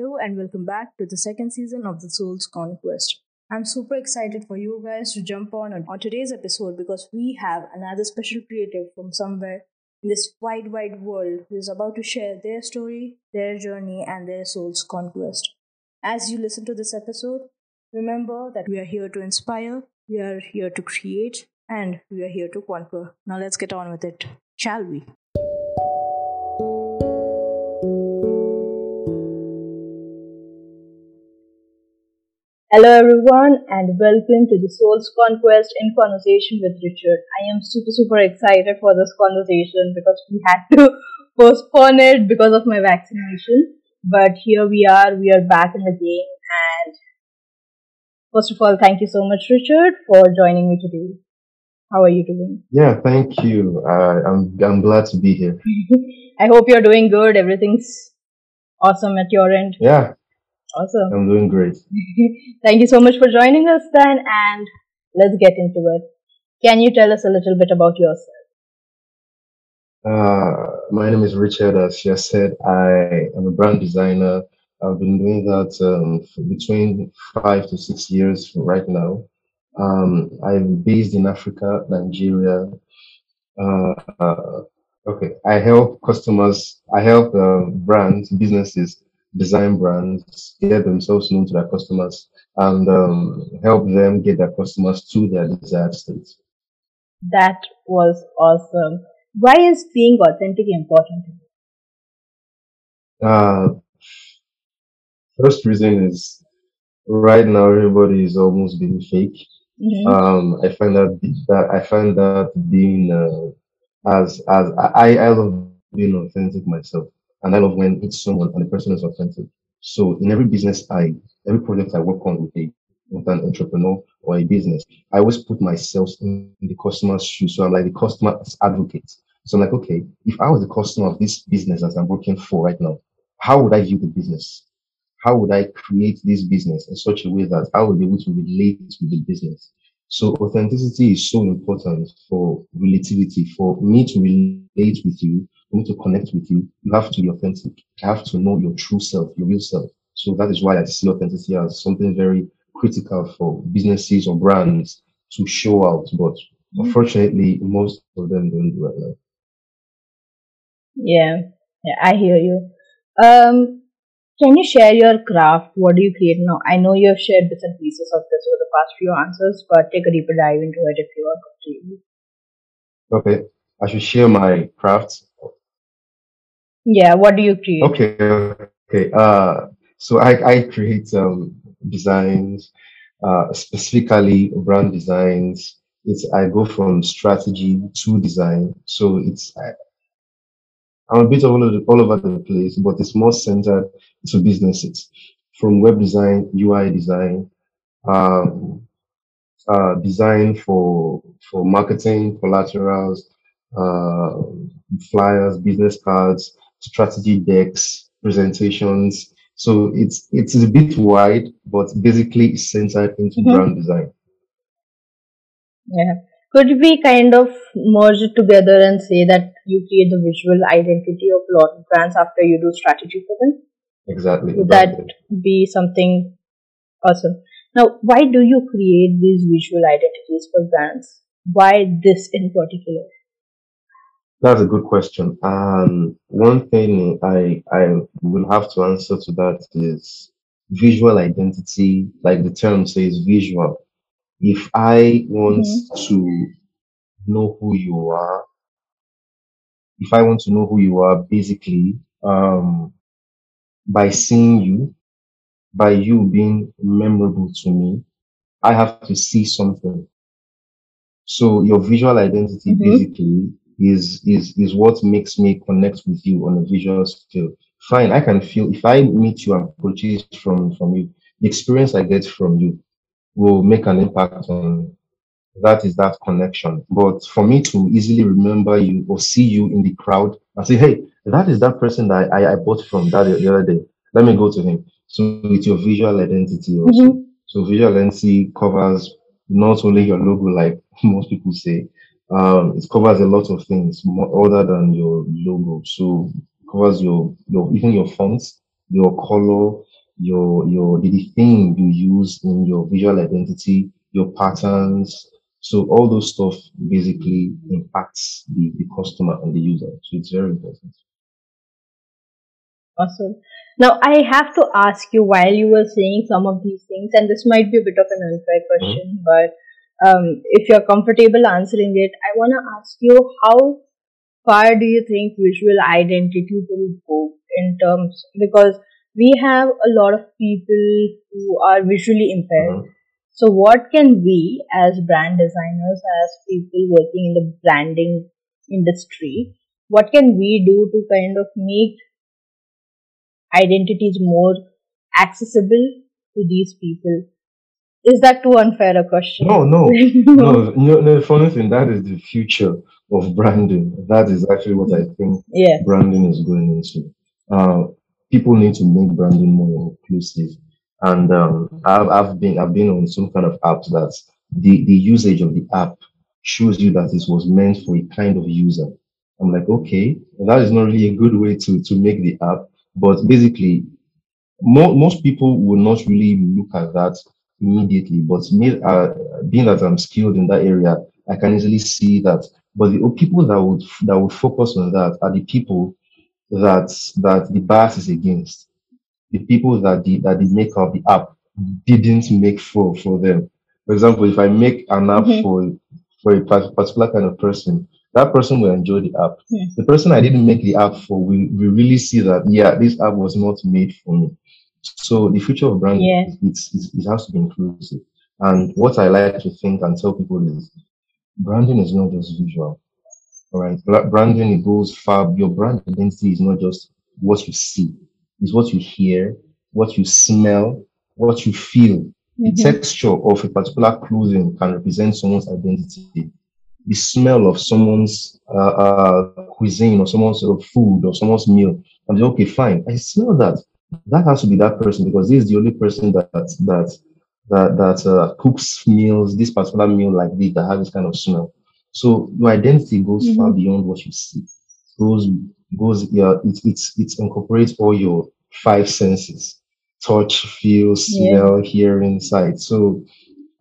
Hello and welcome back to the second season of The Soul's Conquest. I'm super excited for you guys to jump on on today's episode because we have another special creative from somewhere in this wide, wide world who is about to share their story, their journey, and their soul's conquest. As you listen to this episode, remember that we are here to inspire, we are here to create, and we are here to conquer. Now let's get on with it, shall we? Hello, everyone, and welcome to the Soul's Conquest in Conversation with Richard. I am super, super excited for this conversation because we had to postpone it because of my vaccination. But here we are, we are back in the game. And first of all, thank you so much, Richard, for joining me today. How are you doing? Yeah, thank you. Uh, I'm I'm glad to be here. I hope you're doing good. Everything's awesome at your end. Yeah, Awesome. I'm doing great. Thank you so much for joining us then and let's get into it. Can you tell us a little bit about yourself? Uh, my name is Richard. As she has said, I am a brand designer. I've been doing that um, for between five to six years right now. Um, I'm based in Africa, Nigeria. Uh, uh, okay, I help customers. I help um, brands, businesses design brands, get themselves known to their customers, and um, help them get their customers to their desired state. That was awesome. Why is being authentic important? Uh, first reason is right now everybody is almost being fake. Mm-hmm. Um, I find that that I find that being uh, as as I I love being authentic myself. And I love when it's someone and the person is authentic. So in every business I, every project I work on with a, with an entrepreneur or a business, I always put myself in the customer's shoes. So I'm like the customer's advocate. So I'm like, okay, if I was the customer of this business that I'm working for right now, how would I view the business? How would I create this business in such a way that I would be able to relate with the business? So authenticity is so important for relativity, for me to relate with you, for me to connect with you. You have to be authentic. You have to know your true self, your real self. So that is why I see authenticity as something very critical for businesses or brands to show out. But unfortunately, most of them don't do it. Yeah, yeah, I hear you. Um, can you share your craft? What do you create now? I know you have shared bits and pieces of this over the past few answers, but take a deeper dive into it if you are comfortable. Okay, I should share my craft. Yeah, what do you create? Okay, okay. Uh, so I I create um designs, uh, specifically brand designs. It's I go from strategy to design. So it's I, I'm a bit all over, the, all over the place, but it's more centered to businesses from web design, UI design, um, uh, design for for marketing, collaterals, uh, flyers, business cards, strategy decks, presentations. So it's it's a bit wide, but basically it's centered into mm-hmm. brand design. Yeah. Could we kind of merge it together and say that you create the visual identity of a lot of brands after you do strategy for them? Exactly. Would exactly. that be something awesome? Now, why do you create these visual identities for brands? Why this in particular? That's a good question. Um, one thing I I will have to answer to that is visual identity, like the term says, visual if I want mm-hmm. to know who you are, if I want to know who you are, basically, um, by seeing you, by you being memorable to me, I have to see something. So your visual identity mm-hmm. basically is, is, is what makes me connect with you on a visual scale. Fine. I can feel if I meet you and purchase from, from you, the experience I get from you will make an impact on that is that connection. But for me to easily remember you or see you in the crowd and say, hey, that is that person that I, I bought from that the other day. Let me go to him. So it's your visual identity also. Mm-hmm. So visual identity covers not only your logo, like most people say, um, it covers a lot of things more, other than your logo. So it covers your, your even your fonts, your color, your your the, the thing you use in your visual identity, your patterns. So all those stuff basically impacts the, the customer and the user. So it's very important. Awesome. Now, I have to ask you while you were saying some of these things, and this might be a bit of an unfair Mhm. question, but um, if you're comfortable answering it, I want to ask you how far do you think visual identity will go in terms because we have a lot of people who are visually impaired. Mhm. So, what can we, as brand designers, as people working in the branding industry, what can we do to kind of make identities more accessible to these people? Is that too unfair a question? No, no, no, no, funny thing, that is the future of branding. That is actually what I think yeah. branding is going into. Uh, people need to make branding more inclusive. And um, I've, I've been I've been on some kind of app that the, the usage of the app shows you that it was meant for a kind of user. I'm like, okay, that is not really a good way to to make the app. But basically, mo- most people will not really look at that immediately. But me, uh, being that I'm skilled in that area, I can easily see that. But the people that would that would focus on that are the people that that the bias is against. The people that the that the maker of the app didn't make for for them. For example, if I make an app Mhm. for for a particular kind of person, that person will enjoy the app. Hmm. The person I didn't make the app for will, will really see that yeah, this app was not made for me. So the future of branding Yeah. is it's, it's, it has to be inclusive. And what I like to think and tell people is branding is not just visual. All right. Branding, it goes far. Your brand identity is not just what you see. It's what you hear, what you smell, what you feel. The Mhm. texture of a particular clothing can represent someone's identity. The smell of someone's uh, uh, cuisine or someone's uh, food or someone's meal. And say, okay, fine. I smell that. That has to be that person because this is the only person that that that that uh, cooks meals, this particular meal like this that has this kind of smell. So your identity goes far Mhm. beyond what you see. Goes goes yeah, it it it incorporates all your five senses. Touch, feel, Yeah. smell, hearing, sight. So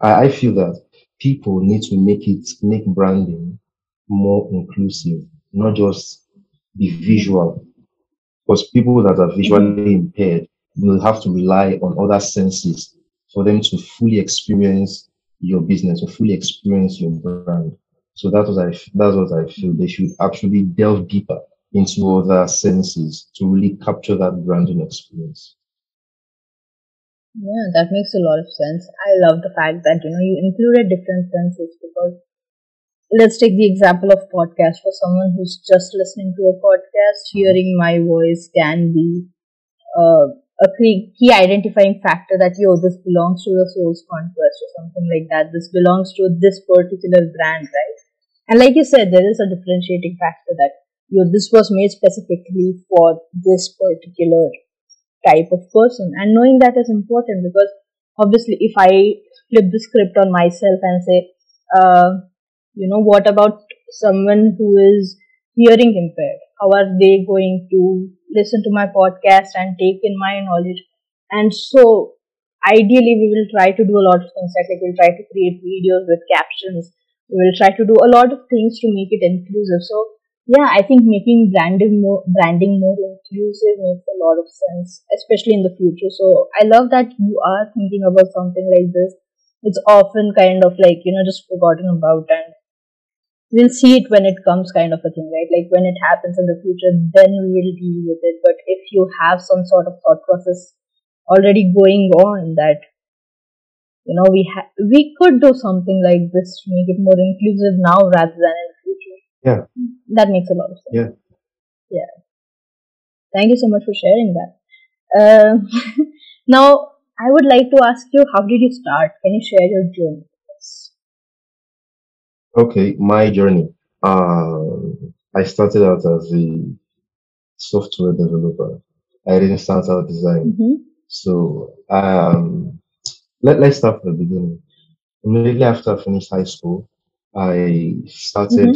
I, I feel that people need to make it make branding more inclusive, not just be visual. Because people that are visually mm-hmm. impaired will have to rely on other senses for them to fully experience your business or fully experience your brand. So that's what I that's what I feel. They should actually delve deeper into other senses to really capture that branding experience. Yeah, that makes a lot of sense. I love the fact that you know you included different senses because let's take the example of podcast. For someone who's just listening to a podcast hearing my voice can be uh, a key, key identifying factor that yo this belongs to the soul's conquest or something like that. This belongs to this particular brand right? And like you said there is a differentiating factor that yo this was made specifically for this particular type of person. And knowing that is important because obviously if i flip the script on myself and say uh, you know what about someone who is hearing impaired? How are they going to listen to my podcast and take in my knowledge? And so ideally we will try to do a lot of things. Like, we'll try to create videos with captions. We will try to do a lot of things to make it inclusive. So yeah i think making branding more branding more inclusive makes a lot of sense especially in the future. So i love that you are thinking about something like this. It's often kind of like you know just forgotten about and we'll see it when it comes kind of a thing right? Like when it happens in the future then we will deal with it. But if you have some sort of thought process already going on that you know we ha- we could do something like this to make it more inclusive now rather than in the future. Yeah. that makes a lot of sense. Yeah. yeah. Thank you so much for sharing that. Uh, now i would like to ask you how did you start? Can you share your journey? Okay, my journey. Um, I started out as a software developer. I didn't start out design. Mhm. So um, let, let's start from the beginning. Immediately after I finished high school, I started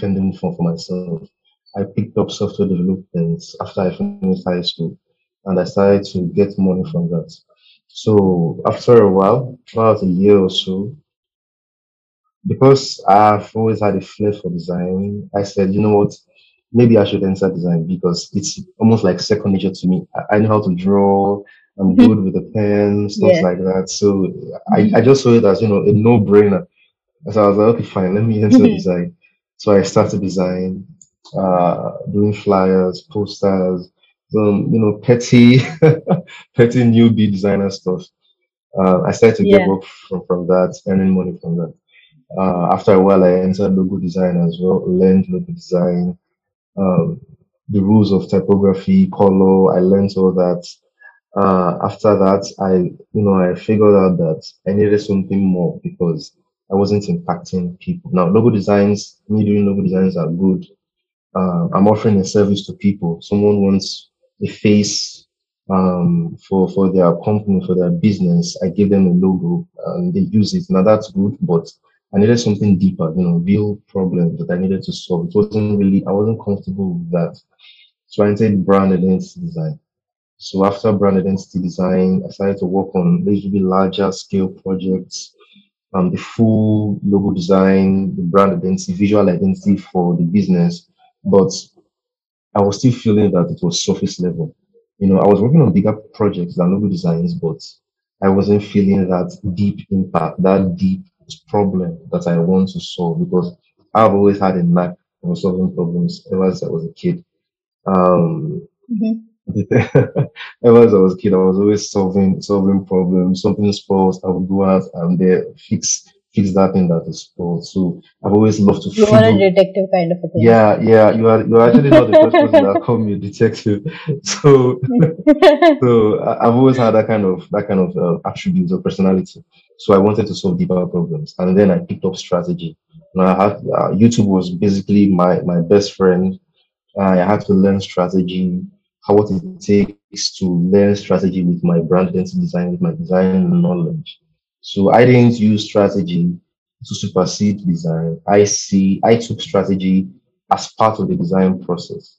fending for, for myself. I picked up software development after I finished high school. and I started to get money from that. So after a while, about a year or so, because I've always had a flair for design, I said, you know what, maybe I should enter design because it's almost like second nature to me. I, I know how to draw. I'm good with the pen, stuff Yeah. like that. So I, I just saw it as, you know, a no-brainer. So I was like, okay, fine, let me enter design. So I started design, uh, doing flyers, posters, some, you know, petty, petty newbie designer stuff. Uh, I started to get work from, from that, earning money from that. Uh, after a while, I entered logo design as well, learned logo design, um, the rules of typography, color. I learned all that. Uh, after that, I, you know, I figured out that I needed something more because I wasn't impacting people. Now, logo designs, me doing logo designs are good. Uh, I'm offering a service to people. Someone wants a face um, for for their company, for their business. I give them a logo and they use it. Now that's good, but I needed something deeper, you know, real problems that I needed to solve. It wasn't really, I wasn't comfortable with that. So I entered brand identity design. So after brand identity design, I started to work on usually larger scale projects, um, the full logo design, the brand identity, visual identity for the business. But I was still feeling that it was surface level. You know, I was working on bigger projects than logo designs, but I wasn't feeling that deep impact, that deep problem that I want to solve because I've always had a knack for solving problems ever since I was a kid. Um, Mhm. ever since I was a kid, I was always solving solving problems. Something spoils, I would go out and there fix fix that thing that is spoiled. So I've always loved to You are a detective kind of a thing. yeah, yeah, you are you are actually not the first person that called me a detective. So so I've always had that kind of that kind of uh, attributes or personality. So I wanted to solve deeper problems, and then I picked up strategy. Now I had uh, YouTube was basically my my best friend. I had to learn strategy, how what it takes to learn strategy with my brand identity design, with my design knowledge. So I didn't use strategy to supersede design. I see I took strategy as part of the design process.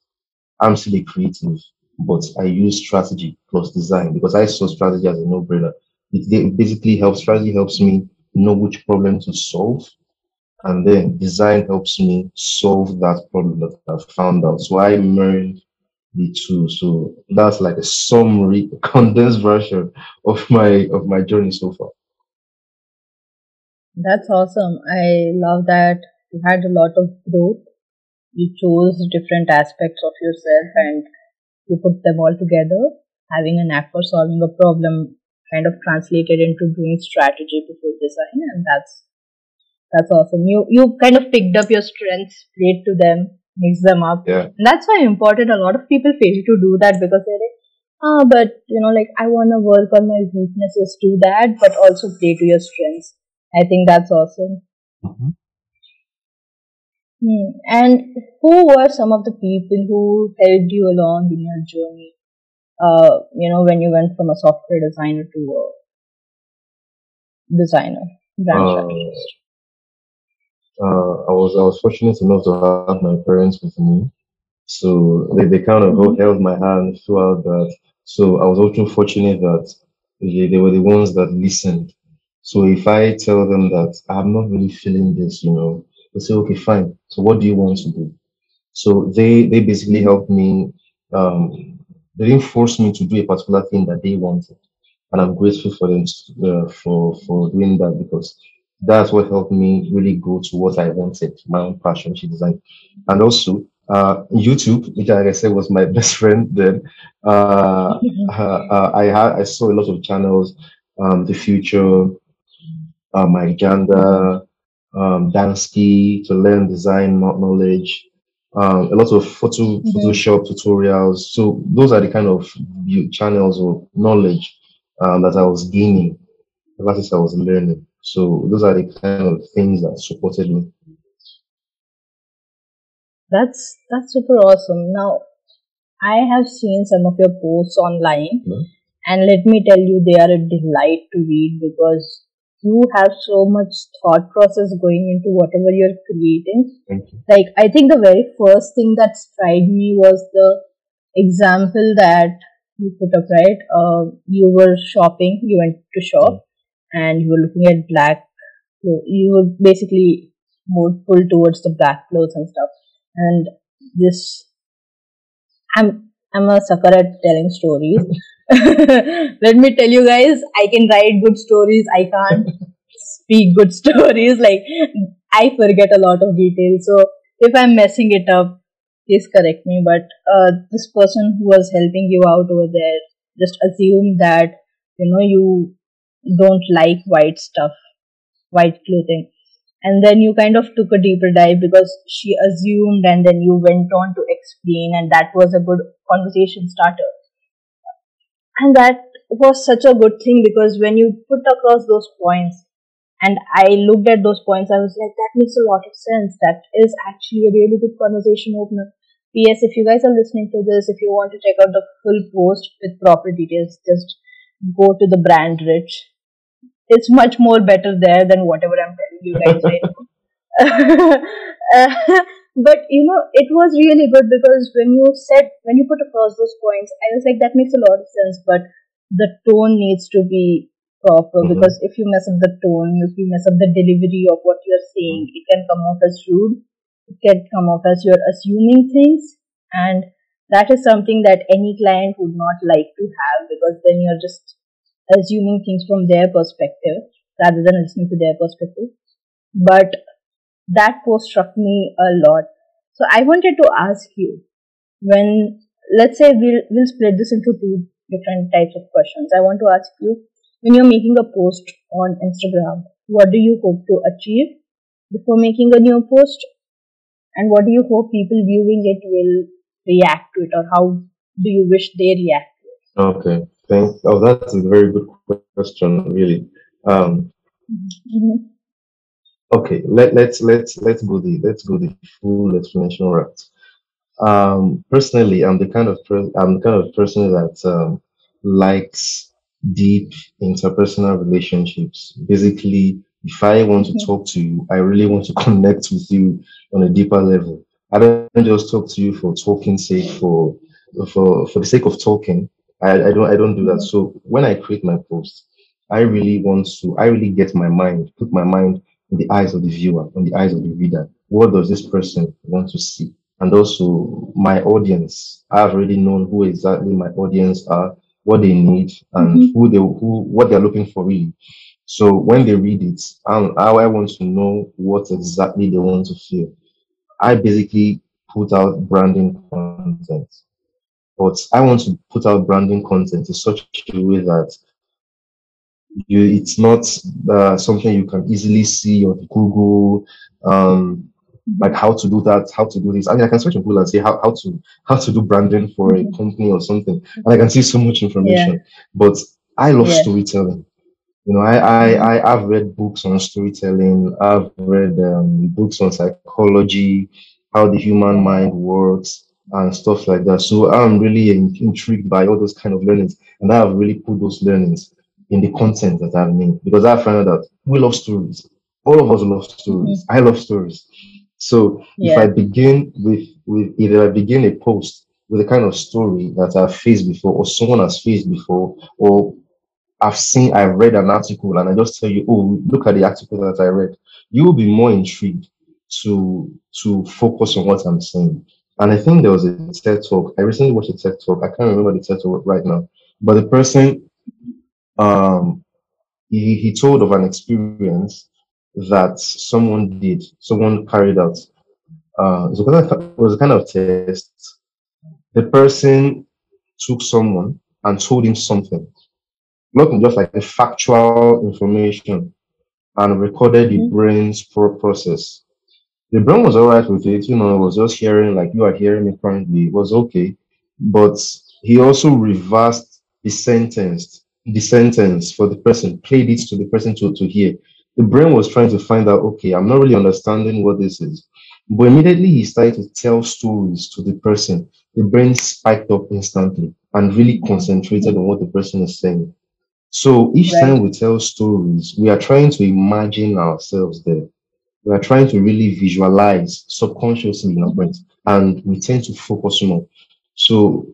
I'm still a creative, but I use strategy plus design because I saw strategy as a no-brainer. It basically helps, strategy helps me know which problem to solve, and then design helps me solve that problem that I've found out. So I merge the two. So that's like a summary, condensed version of my of my journey so far. That's awesome. I love that you had a lot of growth. You chose different aspects of yourself and you put them all together. Having a knack for solving a problem kind of translated into doing strategy before design, and that's that's awesome. You you kind of picked up your strengths, played to them, mixed them up, Yeah, and that's why important. A lot of people fail to do that because they're like, ah, but you know, like I want to work on my weaknesses, do that, but also play to your strengths. I think that's awesome. Mhm. Hmm. And who were some of the people who helped you along in your journey? Uh, you know, when you went from a software designer to a designer, brand uh, strategist. uh, I was I was fortunate enough to have my parents with me. So they, they kind of Mm-hmm. held my hand throughout that. So I was also fortunate that they, they were the ones that listened. So if I tell them that I'm not really feeling this, you know, they say, okay, fine. So what do you want to do? So they they basically helped me. Um, they didn't force me to do a particular thing that they wanted, and I'm grateful for them uh, for for doing that because that's what helped me really go to what I wanted, my own passion, is design, and also uh, YouTube, which like I said was my best friend then. Uh, uh, uh, I had I saw a lot of channels, um, The Futur, uh, Mike Janda, um, Dansky to learn design knowledge, um, a lot of photo Mm-hmm. Photoshop tutorials. So those are the kind of channels or knowledge um, that I was gaining ever since I was learning. So those are the kind of things that supported me. That's that's super awesome. Now I have seen some of your posts online, Mhm. and let me tell you, they are a delight to read because you have so much thought process going into whatever you're creating. You. Like I think the very first thing that struck me was the example that you put up, right? Uh, you were shopping, you went to shop, and you were looking at black. You were basically more pulled towards the black clothes and stuff. And this, I'm I'm a sucker at telling stories. Let me tell you guys, I can write good stories. I can't speak good stories. Like I forget a lot of details. So if I'm messing it up, please correct me. But uh, this person who was helping you out over there just assumed that you know you don't like white stuff, white clothing. And then you kind of took a deeper dive because she assumed, and then you went on to explain, and that was a good conversation starter. And that was such a good thing because when you put across those points, and I looked at those points, I was like, that makes a lot of sense. That is actually a really good conversation opener. P.S. If you guys are listening to this, if you want to check out the full post with proper details, just go to the brand rich. It's much more better there than whatever I'm telling you guys right now. uh, but you know, it was really good because when you said, when you put across those points, I was like, that makes a lot of sense, but the tone needs to be proper mm-hmm. because if you mess up the tone, if you mess up the delivery of what you're saying, it can come off as rude. It can come off as you're assuming things, and that is something that any client would not like to have because then you're just assuming things from their perspective rather than listening to their perspective. But that post struck me a lot. So I wanted to ask you when let's say we'll we'll split this into two different types of questions. I want to ask you when you're making a post on Instagram, what do you hope to achieve before making a new post? And what do you hope people viewing it will react to it, or how do you wish they react to it? Okay, thanks. Oh, that's a very good question, really. Um, mm-hmm. Okay, let, let's let's let's go the let's go the full explanation route. Um, personally, I'm the kind of per- I'm the kind of person that um, likes deep interpersonal relationships. Basically, if I want to mm-hmm. talk to you, I really want to connect with you on a deeper level. I don't just talk to you for talking sake for for for the sake of talking. I, I don't I don't do that. Mm-hmm. So when I create my post, I really want to I really get my mind, put my mind in the eyes of the viewer, in the eyes of the reader. What does this person want to see? And also my audience. I've already known who exactly my audience are what they need and mm-hmm. who they who what they're looking for really. So when they read it, um, I want to know what exactly they want to feel. I basically put out branding content, but I want to put out branding content in such a way that you it's not uh, something you can easily see on Google. Um, like how to do that, how to do this. I mean, I can search on Google and say how, how to how to do branding for a company or something, and I can see so much information. Yeah. But I love yeah. storytelling. You know, I, I. I have read books on storytelling. I've read um, books on psychology, how the human mind works, and stuff like that. So I'm really intrigued by all those kind of learnings, and I have really put those learnings in the content that I've made because I found out that we love stories. All of us love stories. Mm-hmm. I love stories. So yeah. if I begin with with either I begin a post with a kind of story that I've faced before, or someone has faced before, or I've seen, I've read an article, and I just tell you, oh, look at the article that I read, you will be more intrigued to to focus on what I'm saying. And I think there was a TED talk. I recently watched a TED talk. I can't remember the TED talk right now, but the person, um, he, he told of an experience that someone did, someone carried out. Uh, it, was kind of, it was a kind of test. The person took someone and told him something, not just like the factual information, and recorded the mm-hmm. brain's pro- process. The brain was alright with it, you know, it was just hearing like you are hearing me currently, it was okay. But he also reversed the sentence, the sentence for the person, played it to the person to, to hear the brain was trying to find out, okay, I'm not really understanding what this is. But immediately he started to tell stories to the person, the brain spiked up instantly and really concentrated on what the person is saying. So each right. time we tell stories, we are trying to imagine ourselves there. We are trying to really visualize subconsciously in our brains, and we tend to focus more. So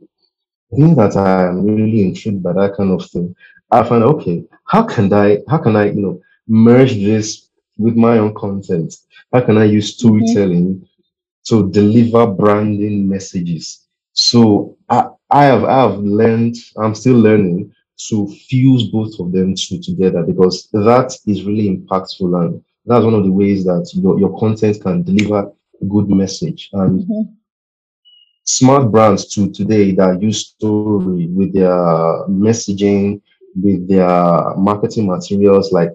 being that I'm really intrigued by that kind of thing, I find okay, how can I how can I, you know, merge this with my own content? How can I use Mm-hmm. storytelling to deliver branding messages? So I, I have I have learned, I'm still learning to fuse both of them two together because that is really impactful and that's one of the ways that your, your content can deliver a good message. And Mm-hmm. Smart brands to today that use story with their messaging, with their marketing materials like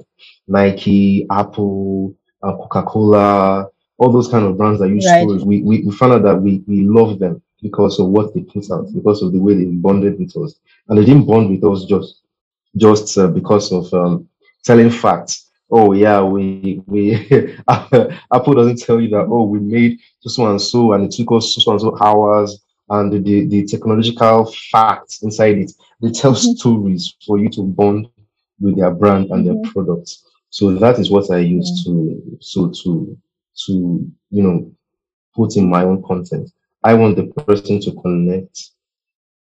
Nike, Apple, uh, Coca-Cola, all those kind of brands that use Right. stories. We, we, we found out that we, we love them because of what they put out, because of the way they bonded with us. And they didn't bond with us just just uh, because of um, telling facts. Oh yeah, we we Apple doesn't tell you that. Oh, we made so and so, and it took us so and so hours, and the, the the technological facts inside it. They tell Mm-hmm. stories for you to bond with their brand and their Mm-hmm. products. So that is what I use Mm. to so to to you know put in my own content. I want the person to connect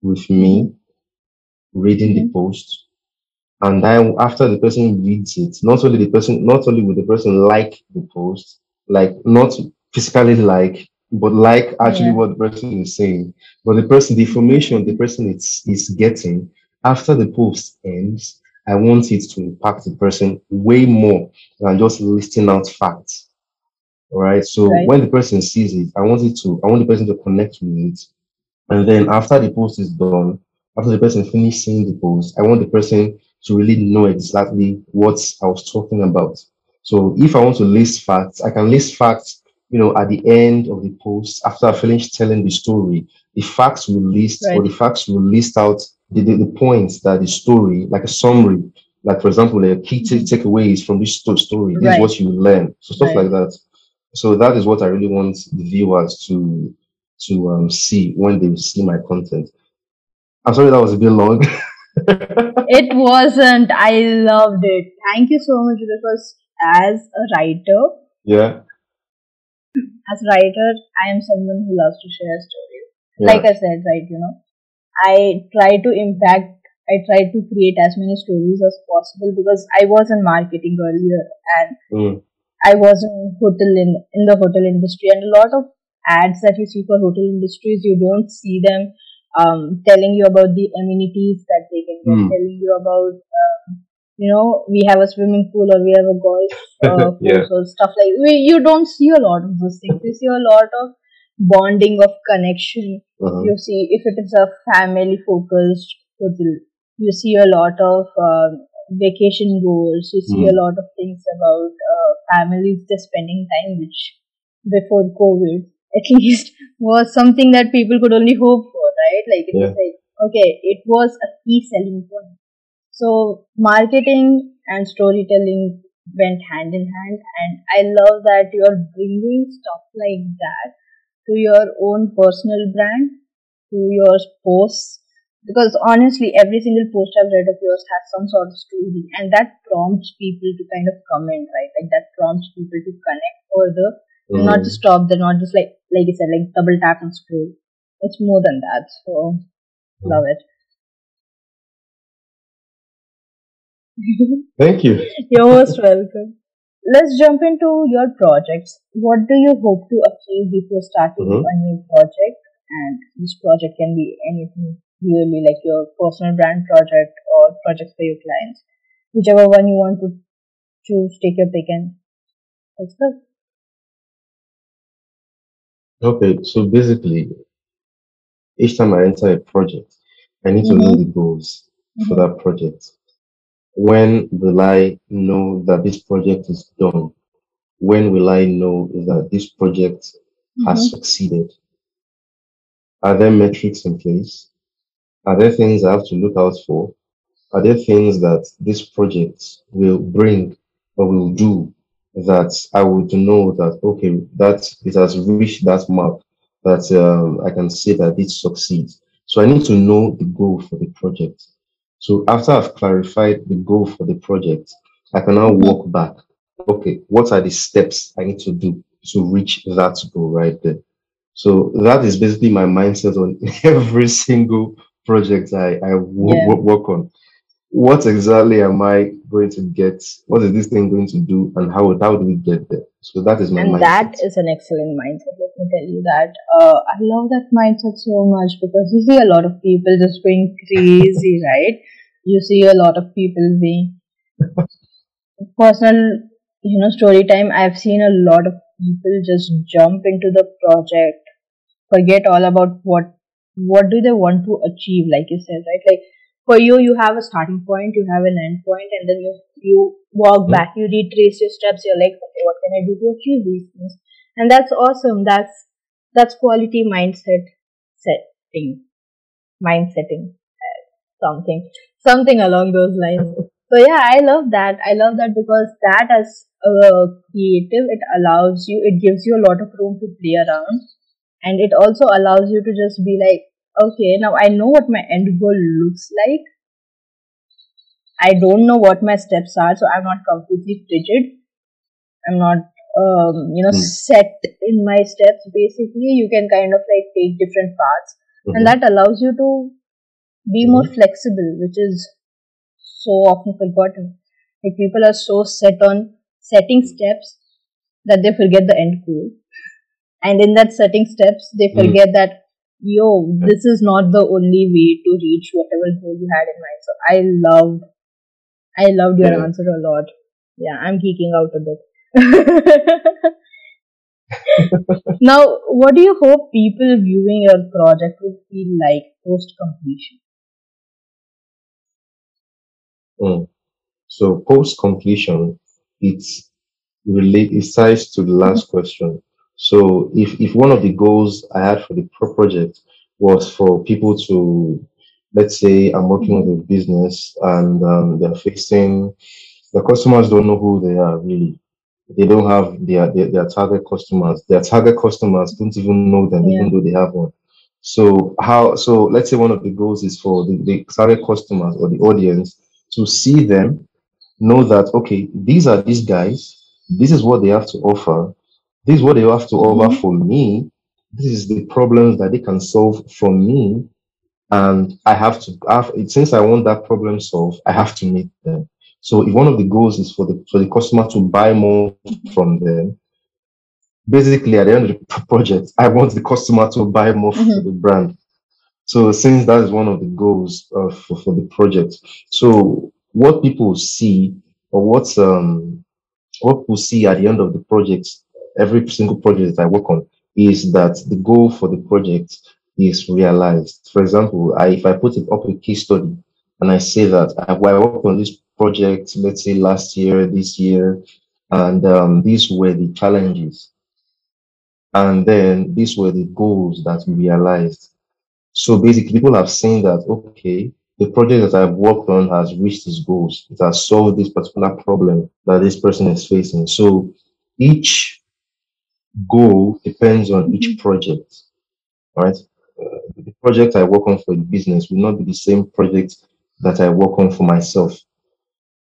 with Mm-hmm. me reading the Mm-hmm. post and then after the person reads it, not only the person, not only will the person like the post, like not physically like, but like actually Yeah. what the person is saying, but the person, the information the person is is getting after the post ends, I want it to impact the person way more than just listing out facts. All right. So Right. when the person sees it, I want it to, I want the person to connect with it and then after the post is done, after the person finishes seeing the post, I want the person to really know exactly what I was talking about. So if I want to list facts, I can list facts, you know, at the end of the post after I finish telling the story. The facts will list or the facts will list out the, the, the points that the story, like a summary, like for example, the key ta- Mm-hmm. takeaways from this story. This is what you learn. So stuff Right. like that. So that is what I really want the viewers to to um, see when they see my content. I'm sorry that was a bit long. It wasn't. I loved it. Thank you so much because as a writer, yeah, as a writer, I am someone who loves to share stories. yeah, Like I said, right, you know, I try to impact, I try to create as many stories as possible because I was in marketing earlier and mm, I was in hotel in, in the hotel industry and a lot of ads that you see for hotel industries, you don't see them um, telling you about the amenities that they can get, mm, telling you about, um, you know, we have a swimming pool or we have a golf uh, yeah, course or stuff like we, You don't see a lot of those things. You see a lot of bonding of connection. uh-huh, You see if it is a family focused hotel, you see a lot of um, vacation goals. You see a mm, lot of things about uh, families just spending time, which before COVID at least was something that people could only hope right? Like it was like okay, it was a key selling point. So marketing and storytelling went hand in hand, and I love that you're bringing stuff like that to your own personal brand, to your posts. Because honestly, every single post I've read of yours has some sort of story, and that prompts people to kind of comment, right? Like that prompts people to connect further, and not mm, just stop. They're not just like, like you said, like double tap and scroll. It's more than that. So mm. love it. Thank you. You're most welcome. Let's jump into your projects. What do you hope to achieve before starting hmm a new project? And this project can be anything really like your personal brand project or projects for your clients. Whichever one you want to choose, take your pick and let's go. Okay, so basically, each time I enter a project, I need to know Mm-hmm. the goals for Mm-hmm. that project. When will I know that this project is done? When will I know that this project has Mm-hmm. succeeded? Are there metrics in place? Are there things I have to look out for? Are there things that this project will bring or will do that I would know that okay, that it has reached that mark that um, I can say that it succeeds. So I need to know the goal for the project. So after I've clarified the goal for the project, I can now walk back. Okay, what are the steps I need to do to reach that goal right there? So that is basically my mindset on every single project I, I Yeah. wo- work on. What exactly am I going to get? What is this thing going to do? And how, how do we get there? So that is my And that mindset. is an excellent mindset. Let me tell you that. Uh, I love that mindset so much because you see a lot of people just going crazy, right? You see a lot of people being personal, you know, story time. I've seen a lot of people just jump into the project, forget all about what what do they want to achieve, like you said, right? Like for you, you have a starting point, you have an end point, and then you you walk Mm. back, you retrace your steps. You're like, okay, what can I do to achieve these things? And that's awesome. That's that's quality mindset setting, mindsetting, something, something along those lines. So yeah, I love that. I love that because that as a creative, it allows you, it gives you a lot of room to play around, and it also allows you to just be like, okay, now I know what my end goal looks like. I don't know what my steps are, so I'm not completely rigid. I'm not, um, you know, Mm. set in my steps. Basically, you can kind of like take different paths, and Mhm. that allows you to be more Mhm. flexible, which is so often forgotten. Like people are so set on setting steps that they forget the end goal, and in that setting steps, they Mm. forget that yo, this is not the only way to reach whatever goal you had in mind. So I loved, I loved your Yeah. answer a lot. Yeah, I'm geeking out a bit. now, what do you hope people viewing your project will feel like post completion? Mm. So post completion, it's relate it ties to the last question. So if if one of the goals I had for the project was for people to, let's say, I'm working with a business and um, they're facing the customers don't know who they are really. They don't have their, their their target customers. Their target customers don't even know them, Yeah. even though they have one. So how? So let's say one of the goals is for the, the target customers or the audience to see them know that okay these are these guys this is what they have to offer this is what they have to offer Mhm. for me this is the problems that they can solve for me and i have to have since i want that problem solved i have to meet them so if one of the goals is for the for the customer to buy more from them basically at the end of the project i want the customer to buy more for Mhm. the brand so since that is one of the goals uh, for, for the project, so what people see or what um what people see at the end of the project, every single project that I work on, is that the goal for the project is realized. For example, I if I put it up a case study and I say that I, I worked on this project, let's say last year, this year, and um, these were the challenges, and then these were the goals that we realized. So basically, people have seen that, okay, the project that I've worked on has reached its goals. It has solved this particular problem that this person is facing. So each goal depends on each project, right? Uh, the project I work on for the business will not be the same project that I work on for myself.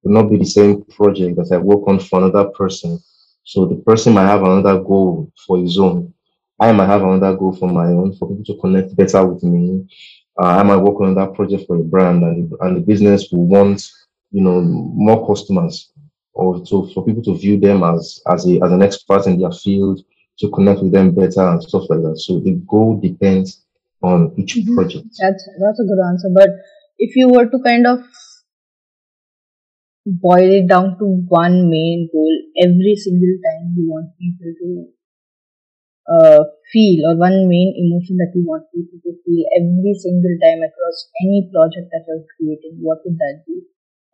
Will not be the same project that I work on for another person. So the person might have another goal for his own. I might have another goal for my own, for people to connect better with me. Uh, I might work on that project for a brand, and the, and the business will want, you know, more customers, or to for people to view them as as a as an expert in their field, to connect with them better and stuff like that. So the goal depends on each Mhm. project. That's that's a good answer. But if you were to kind of boil it down to one main goal every single time you want people to uh, feel, or one main emotion that you want people to feel every single time across any project that you're creating, what would that be?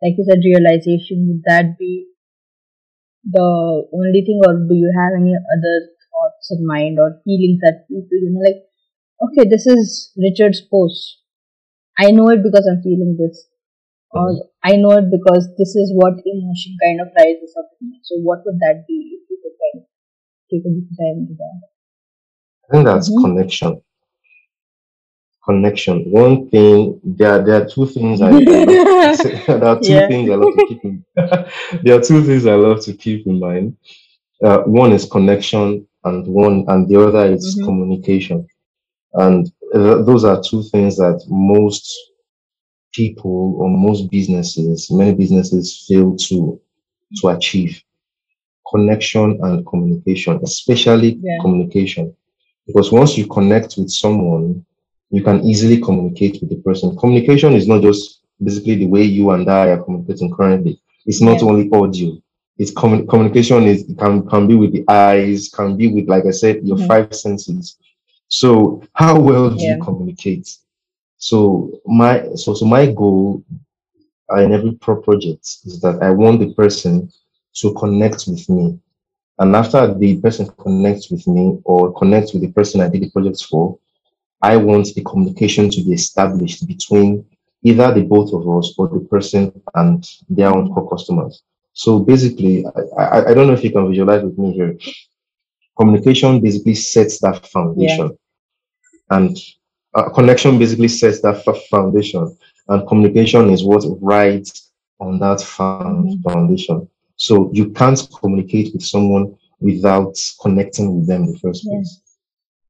Like you said, realization. Would that be the only thing, or do you have any other thoughts in mind or feelings that people, you know, like, okay, this is Richard's post. I know it because I'm feeling this. Or I know it because this is what emotion kind of rises up in me. So what would that be if you could kind of take a deep dive into that? I think that's Mhm. connection. Connection. One thing, there, there are two things I, I love to say. there are two Yeah. things I love to keep in. there are two things I love to keep in mind. Uh, one is connection, and one and the other is Mhm. communication. And th- those are two things that most people or most businesses, many businesses fail to to achieve connection and communication, especially Yeah. communication. Because once you connect with someone, you can easily communicate with the person. Communication is not just basically the way you and I are communicating currently. It's not Yeah. only audio. It's commu- communication is can can be with the eyes, can be with, like I said, your Mhm. five senses. So how well do Yeah. you communicate? So my so so my goal in every pro project is that I want the person to connect with me. And after the person connects with me or connects with the person I did the project for, I want the communication to be established between either the both of us or the person and their own Mhm. core customers. So basically, I, I, I don't know if you can visualize with me here. Communication basically sets that Yeah. foundation, and uh, connection basically sets that foundation, and communication is what rides on that Mhm. foundation. So you can't communicate with someone without connecting with them in the first Yeah. place.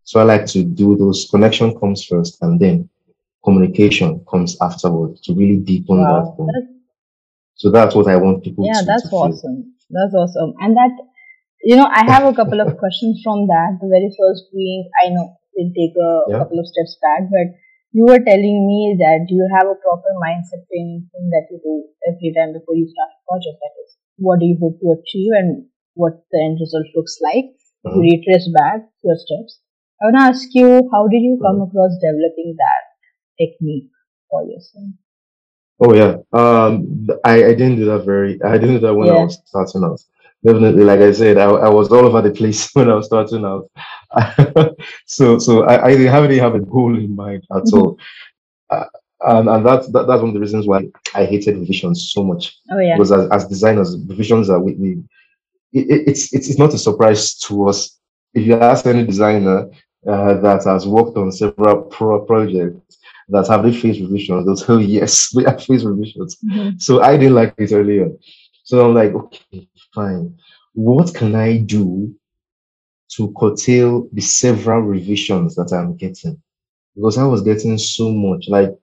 So I like to do those connection comes first and then communication comes afterward to really deepen that Wow. bond. So that's what I want people yeah, to, that's to feel. awesome. That's awesome. And that, you know, I have a couple of questions from that. The very first being, I know we'll take a Yeah. couple of steps back, but you were telling me that you have a proper mindset training thing that you do every time before you start a project. That is, what do you hope to achieve and what the end result looks like. You Mhm. retrace back your steps. I want to ask you, how did you come across developing that technique for yourself? Oh yeah. Um, I, I didn't do that very. I didn't do that when I was starting out. Definitely, like I said, I, I was all over the place when I was starting out. so so I, I didn't have, really have a goal in mind at Mhm. all. Uh, and and that's that, that's one of the reasons why I hated revisions so much. Oh yeah. Because as, as designers, revisions are we, we it- it's, it's it's not a surprise to us. If you ask any designer uh, that has worked on several pro projects that have they faced revisions, they'll tell you yes, we have faced revisions. Mhm. So I didn't like it earlier. So I'm like, okay, fine. What can I do to curtail the several revisions that I'm getting? Because I was getting so much, like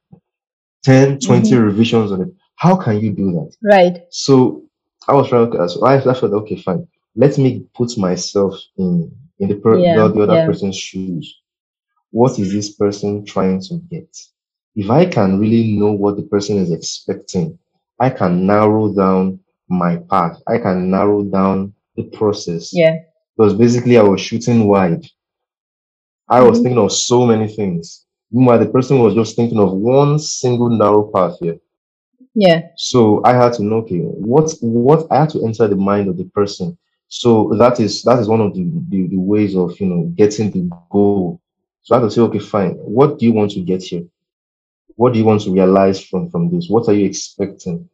10, 20 Mhm. revisions on it. How can you do that? Right. So I was trying to, so I, I felt, okay, fine. Let me put myself in, in the, per, Yeah. the, the other Yeah. person's shoes. What is this person trying to get? If I can really know what the person is expecting, I can narrow down my path. I can narrow down the process. Yeah. Because basically I was shooting wide. I was Mhm. thinking of so many things. Meanwhile, the person was just thinking of one single narrow path here. Yeah. So I had to know, okay, what what I had to enter the mind of the person. So that is that is one of the, the, the ways of you know getting the goal. So I had to say, okay, fine. What do you want to get here? What do you want to realize from from this? What are you expecting?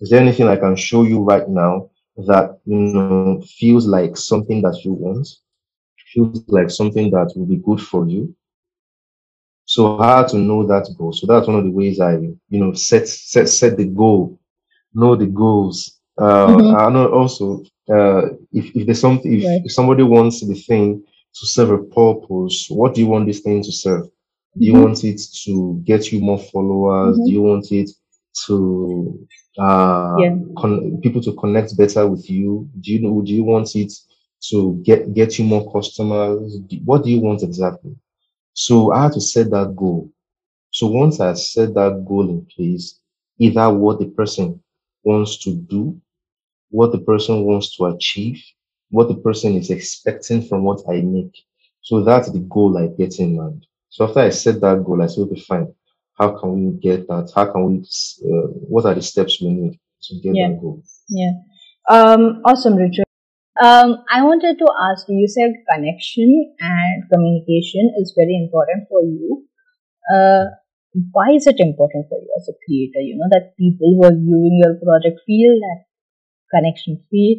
Is there anything I can show you right now that you know feels like something that you want? Feels like something that will be good for you? So had to know that goal. So that's one of the ways I, you know, set set set the goal, know the goals. Uh, Mhm. I know also uh, if if there's something if, Right. if somebody wants the thing to serve a purpose, what do you want this thing to serve? Do you Mhm. want it to get you more followers? Do Mhm. you want it to uh Yeah. con- people to connect better with you? Do you know? Do you want it to get get you more customers? Do- What do you want exactly? So I had to set that goal. So once I set that goal in place, either what the person wants to do, what the person wants to achieve, what the person is expecting from what I make. So that's the goal I get in mind. So after I set that goal, I said, okay, fine. How can we get that? How can we, uh, what are the steps we need to get Yeah. that goal? Yeah. Um, awesome, Richard. Um, I wanted to ask you, you said connection and communication is very important for you. Uh, why is it important for you as a creator? You know, that people who are viewing your project feel that connection, feel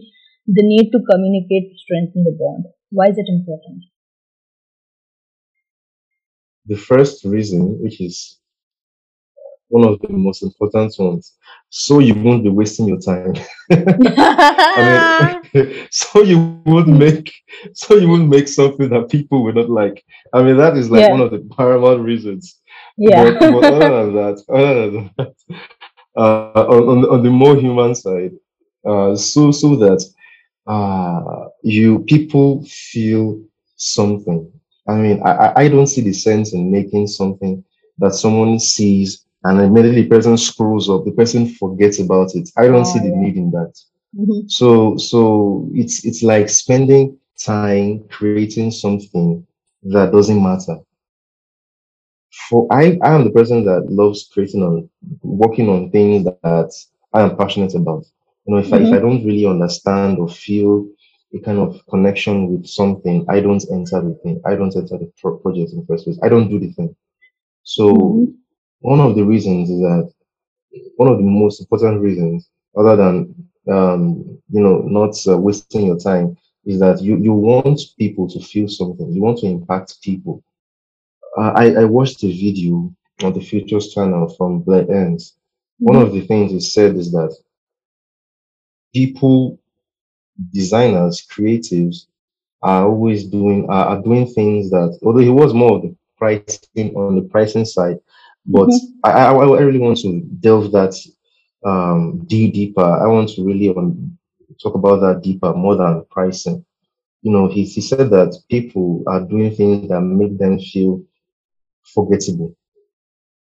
the need to communicate to strengthen the bond. Why is it important? The first reason, which is one of the most important ones. So you won't be wasting your time. I mean, so you won't make, so you won't make something that people will not like. I mean, that is like yeah, one of the paramount reasons. yeah. But but other than that, other than that, uh, on, on on the more human side, uh, so so that uh, you people feel something. I mean, I, I don't see the sense in making something that someone sees and immediately the person scrolls up, the person forgets about it. I don't see the Oh, need in that. yeah. hmm So so it's it's like spending time creating something that doesn't matter. For I, I am the person that loves creating on working on things that I am passionate about. You know, if I if I hmm don't really understand or feel a kind of connection with something, I don't enter the thing. I don't enter the pro- project in the first place. I don't do the thing. So hmm one of the reasons is that one of the most important reasons, other than um, you know not uh, wasting your time, is that you you want people to feel something. You want to impact people uh, I, I watched a video on the Futur's channel from Blair Enns. One hmm of the things he said is that people, designers, creatives are always doing are, doing things that although he was more of the pricing on the pricing side, but hmm I, I, I really want to delve that um deep deeper. I want to really um, talk about that deeper more than pricing. You know, he, he said that people are doing things that make them feel forgettable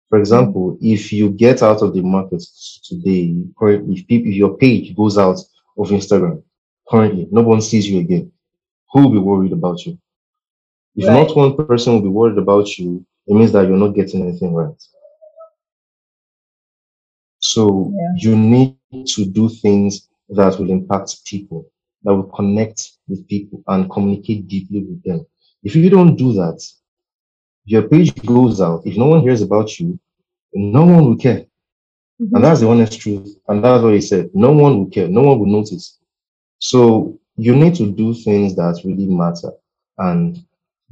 For example, if you get out of the market today, if people, if your page goes out of Instagram currently, no one sees you again. Who will be worried about you? If not one person will be worried about you, it means that you're not getting anything right. So Yeah. you need to do things that will impact people, that will connect with people and communicate deeply with them. If you don't do that, your page goes out. If no one hears about you, no one will care. And hmm that's the honest truth. And that's what he said. No one will care. No one will notice. So you need to do things that really matter. And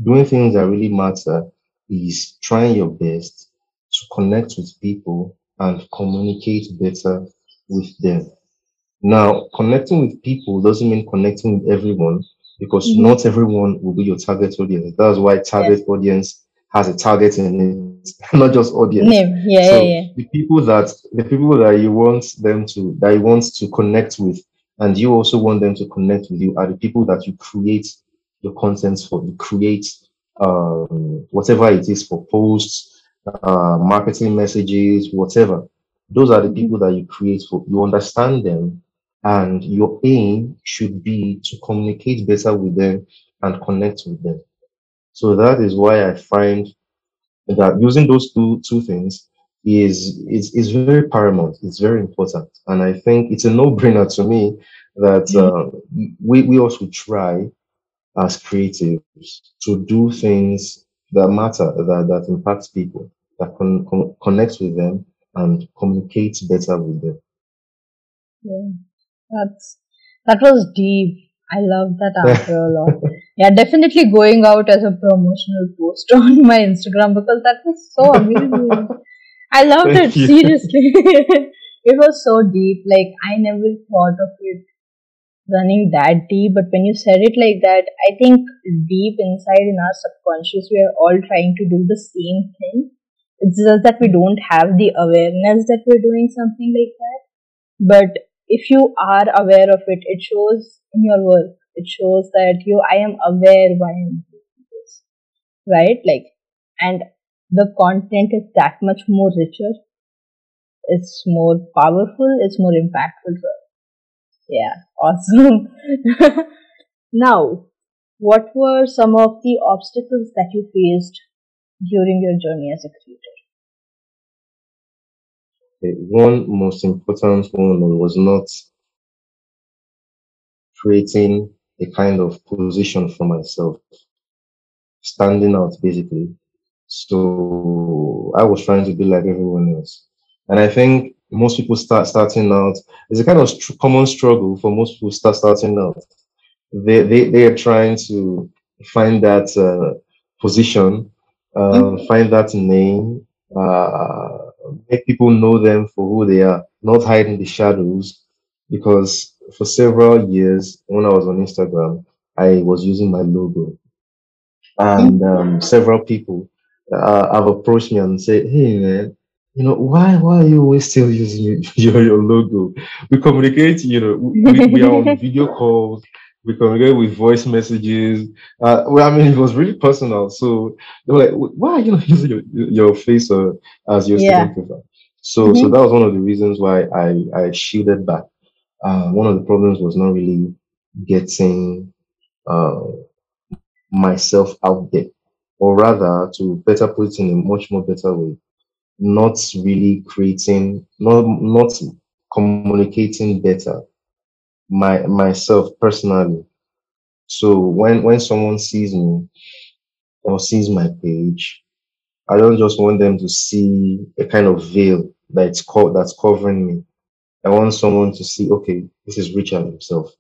doing things that really matter is trying your best to connect with people and communicate better with them. Now, connecting with people doesn't mean connecting with everyone because hmm not everyone will be your target audience. That's why Yes. target audience has a target in it, not just audience. Name. Yeah, yeah, So yeah. the people that the people that you want them to that you want to connect with, and you also want them to connect with you, are the people that you create your content for. You create um, whatever it is for posts, uh, marketing messages, whatever. Those are the hmm people that you create for. You understand them and your aim should be to communicate better with them and connect with them. So that is why I find that using those two two things is is is very paramount. It's very important, and I think it's a no-brainer to me that uh, we we also try as creatives to do things that matter, that that impact people, that con- con- connect with them and communicate better with them. Yeah. That's that was deep. I love that answer a lot. Yeah, definitely going out as a promotional post on my Instagram because that was so amazing. I loved it, you. seriously. it was so deep. Like I never thought of it running that deep, but when you said it like that, I think deep inside in our subconscious we are all trying to do the same thing. It's just that we don't have the awareness that we're doing something like that. But if you are aware of it, it shows in your work. It shows that you I am aware why I'm doing this. Right? Like and the content is that much more richer, it's more powerful, it's more impactful. Yeah, awesome. now, what were some of the obstacles that you faced during your journey as a creator? One most important one was not creating a kind of position for myself, standing out basically. So I was trying to be like everyone else. And I think most people start starting out, it's a kind of common struggle for most people start starting out. They, they, they are trying to find that uh, position, uh, Mm-hmm. find that name, uh, make people know them for who they are, not hide in the shadows. Because for several years, when I was on Instagram, I was using my logo, and um, several people uh, have approached me and said, "Hey, man." You know why? Why are you always still using your, your logo? We communicate. You know, we, we are on video calls. We communicate with voice messages. Uh, well, I mean, it was really personal. So they were like, "Why are you not using your, your face uh, as your Yeah. profile?" So, so Mm-hmm. that was one of the reasons why I I shielded back. Uh, one of the problems was not really getting uh, myself out there, or rather, to better put it in a much more better way, not really creating, not not communicating better my myself personally. So when when someone sees me or sees my page, I don't just want them to see a kind of veil that's co- that's covering me. I want someone to see, okay, this is Richard himself.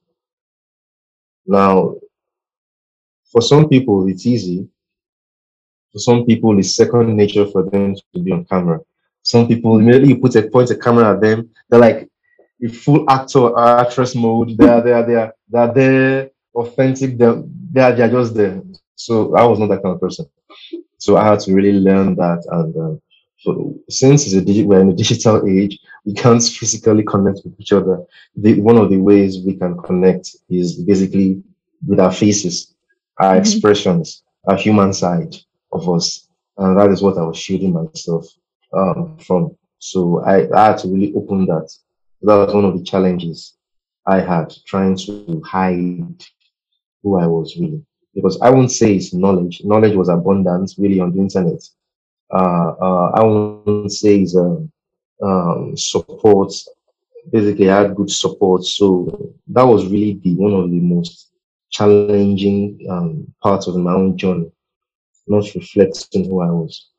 Now, for some people, it's easy. For some people, it's second nature for them to be on camera. Some people, immediately you put a point a camera at them, they're like in full actor or actress mode. They are, they are, they are, they are there, authentic. They're, they are, they are just there. So I was not that kind of person. So I had to really learn that. And um, so since it's a digi- we're in a digital age, we can't physically connect with each other. The, one of the ways we can connect is basically with our faces, our Mm-hmm. expressions, our human side of us. And that is what I was shielding myself um, from. So I, I had to really open that. That was one of the challenges I had trying to hide who I was really. Because I won't say it's knowledge. Knowledge was abundant really on the internet. Uh, uh, I won't say it's um, um, support. Basically, I had good support. So that was really the one of the most challenging um, parts of my own journey, not reflecting who I was.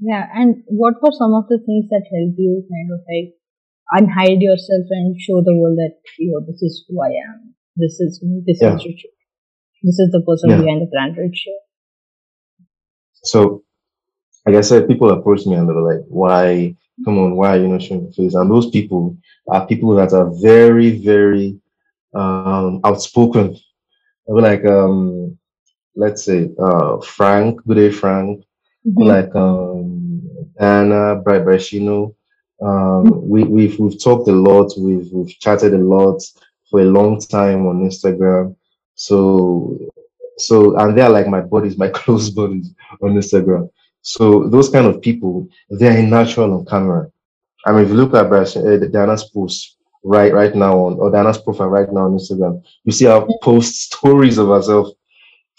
Yeah, and what were some of the things that helped you kind of like unhide yourself and show the world that you know this is who I am, this is me, this Yeah, is Richard, this is the person yeah. behind the brand Richard. So, like I said, people approach me and they were like, why, come on, why are you not showing your face? And those people are people that are very, very um, outspoken. They like, um, let's say, uh, Frank, good day, Frank, Mm-hmm. like, um, Anna, Bright Brashino. Um, we, we've, we've talked a lot. We've, we've chatted a lot for a long time on Instagram. So, so, and they're like my buddies, my close buddies on Instagram. So those kind of people, they're natural on camera. I mean, if you look at Brash, uh, Diana's post right right now on or Diana's profile right now on Instagram, you see her post stories of herself.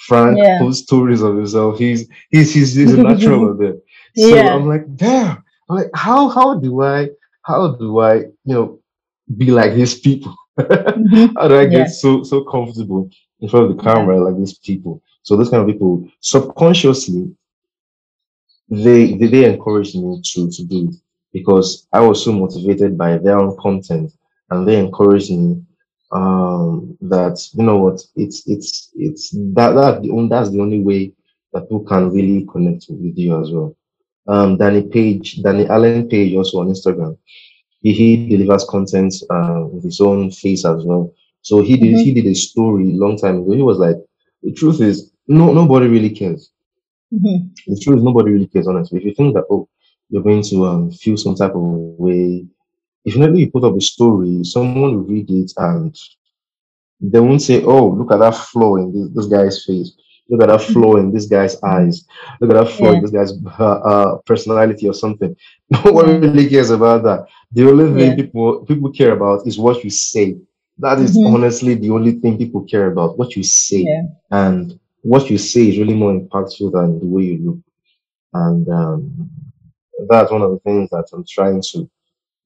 Frank Yeah. posts stories of himself. He's he's he's, he's a natural of it. So yeah. I'm like, damn. I'm like, how how do I how do I you know be like these people? Mm-hmm. how do I Yeah. get so so comfortable in front of the camera like these people? So those kind of people subconsciously they they, they encouraged me to to do it because I was so motivated by their own content and they encouraged me um that you know what it's it's it's that that the only that's the only way that people can really connect with you as well. Um Danny Page, Danny Allen Page also on Instagram. He, he delivers content uh, with his own face as well. So he did Mm-hmm. he did a story long time ago. He was like, the truth is no nobody really cares Mm-hmm. the truth is nobody really cares honestly. If you think that oh you're going to um feel some type of way, if maybe you put up a story, someone will read it and they won't say, Oh, look at that flaw in this, this guy's face. Look at that flaw in this guy's eyes. Look at that flaw Yeah. in this guy's uh, uh, personality or something. No one really cares about that. The only thing Yeah. people people care about is what you say. That is Mm-hmm. honestly the only thing people care about. What you say, Yeah. and what you say is really more impactful than the way you look. And um, that's one of the things that I'm trying to,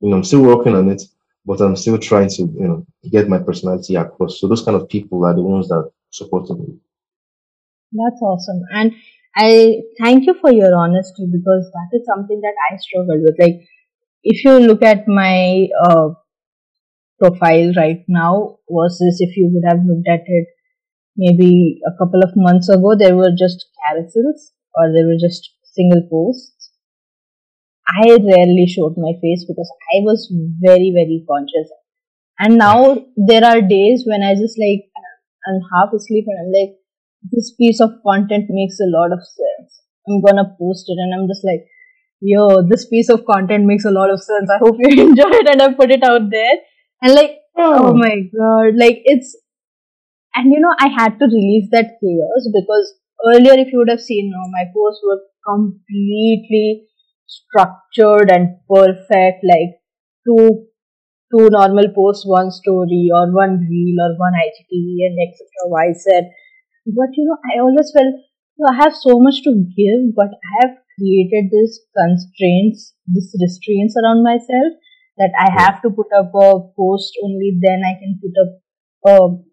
you know, I'm still working on it, but I'm still trying to, you know, get my personality across. So those kind of people are the ones that support me. That's awesome. And I thank you for your honesty because that is something that I struggled with. Like, if you look at my uh, profile right now versus if you would have looked at it maybe a couple of months ago, there were just carousels or there were just single posts. I rarely showed my face because I was very, very conscious. And now there are days when I just like, I'm half asleep and I'm like, this piece of content makes a lot of sense. I'm gonna post it and I'm just like, yo, this piece of content makes a lot of sense. I hope you enjoy it and I put it out there. And like, oh, oh my god, like it's, and you know, I had to release that chaos because earlier, if you would have seen, no, my posts were completely structured and perfect, like two two normal posts, one story or one reel or one IGTV and etc. Y said. But you know, I always felt so I have so much to give, but I have created these constraints, these restraints around myself that I have to put up a post only then I can put up a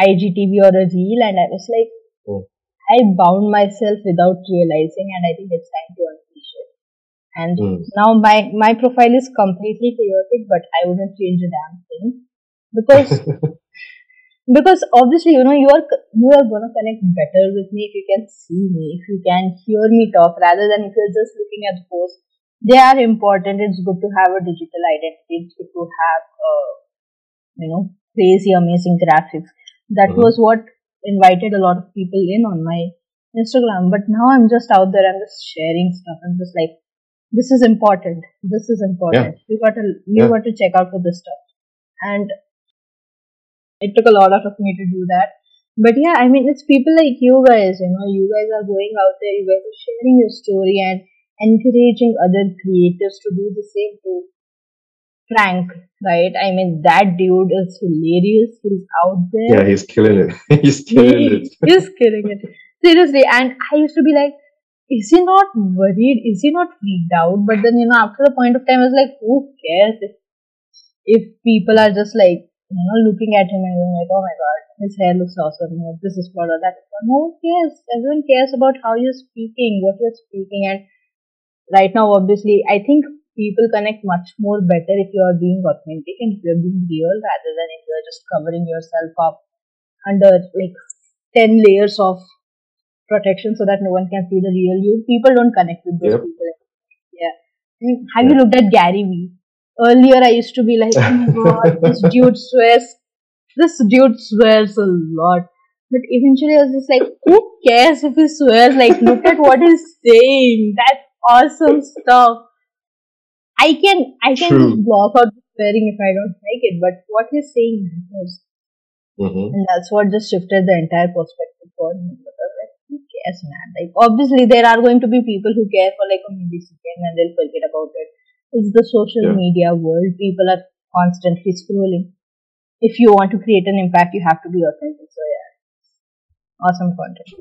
IGTV or a reel and I was like oh. I bound myself without realizing and I think it's time to unleash it. And mm. now my my profile is completely chaotic but I wouldn't change a damn thing because because obviously you know you are you are gonna connect better with me if you can see me if you can hear me talk rather than if you're just looking at the post they are important it's good to have a digital identity it's good to have uh, you know crazy amazing graphics that mm-hmm. was what invited a lot of people in on my instagram but now i'm just out there i'm just sharing stuff i'm just like this is important this is important yeah. you got to you yeah. got to check out for this stuff and it took a lot out of me to do that. But yeah, I mean, it's people like you guys, you know, you guys are going out there, you guys are sharing your story and encouraging other creators to do the same too. Frank, right? I mean, that dude is hilarious. He's out there. Yeah, he's killing it. he's killing it. he's killing it. Seriously. And I used to be like, is he not worried? Is he not freaked out? But then, you know, after a point of time, I was like, who cares if, if people are just like, you know, looking at him and going like, oh my god, his hair looks awesome, no, this is for that is for. No one cares. Everyone cares about how you're speaking, what you're speaking, and right now, obviously, I think people connect much more better if you are being authentic and if you're being real rather than if you're just covering yourself up under like 10 layers of protection so that no one can see the real you. People don't connect with those yep. people. Yeah. Have yeah. you looked at Gary Vee? earlier I used to be like, oh my god, this dude swears, this dude swears a lot. But eventually I was just like, who cares if he swears? Like, look at what he's saying. That's awesome stuff. I can, I can True. just block out the swearing if I don't like it, but what he's saying matters. Mm-hmm. And that's what just shifted the entire perspective for me. Like, who cares, man? Like, obviously there are going to be people who care for like a millisecond and they'll forget about it. it is the social yeah. media world. People are constantly scrolling. If you want to create an impact, you have to be authentic. So yeah, awesome content.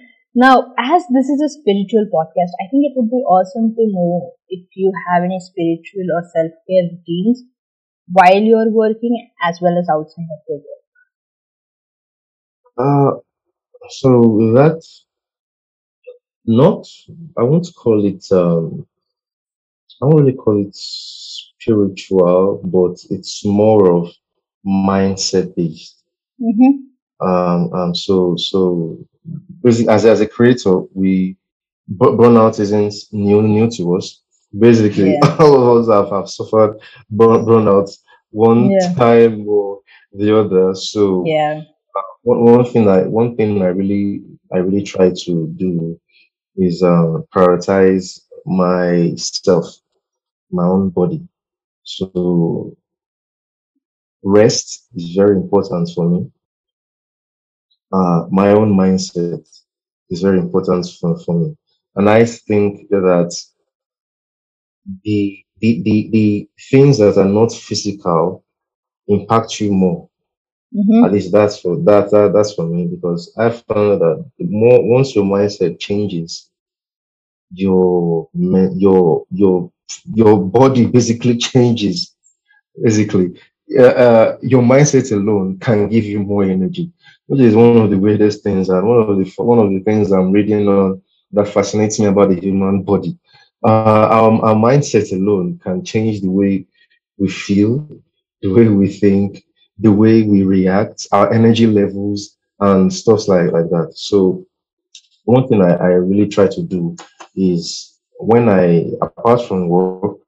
now, as this is a spiritual podcast, I think it would be awesome to know if you have any spiritual or self care routines while you're working as well as outside of your work. Uh, so that's not I won't call it um I won't really call it spiritual, but it's more of mindset based. Mm-hmm. Um, um so so basically as as a creator, we burnout isn't new new to us. Basically, yeah. all of us have, have suffered burn, burnout one yeah. time or the other. So yeah, one, one thing I one thing I really I really try to do is uh, prioritize myself, my own body. So rest is very important for me. Uh, my own mindset is very important for, for me. And I think that the, the, the, the things that are not physical impact you more. Mm-hmm. At least that's for that, that that's for me because I found that the more once your mindset changes, your your your your body basically changes. Basically, uh, uh, your mindset alone can give you more energy, which is one of the weirdest things and one of the one of the things I'm reading on that fascinates me about the human body. Uh, our, our mindset alone can change the way we feel, the way we think, the way we react, our energy levels, and stuff like, like that. So, one thing I, I really try to do is when I, apart from work,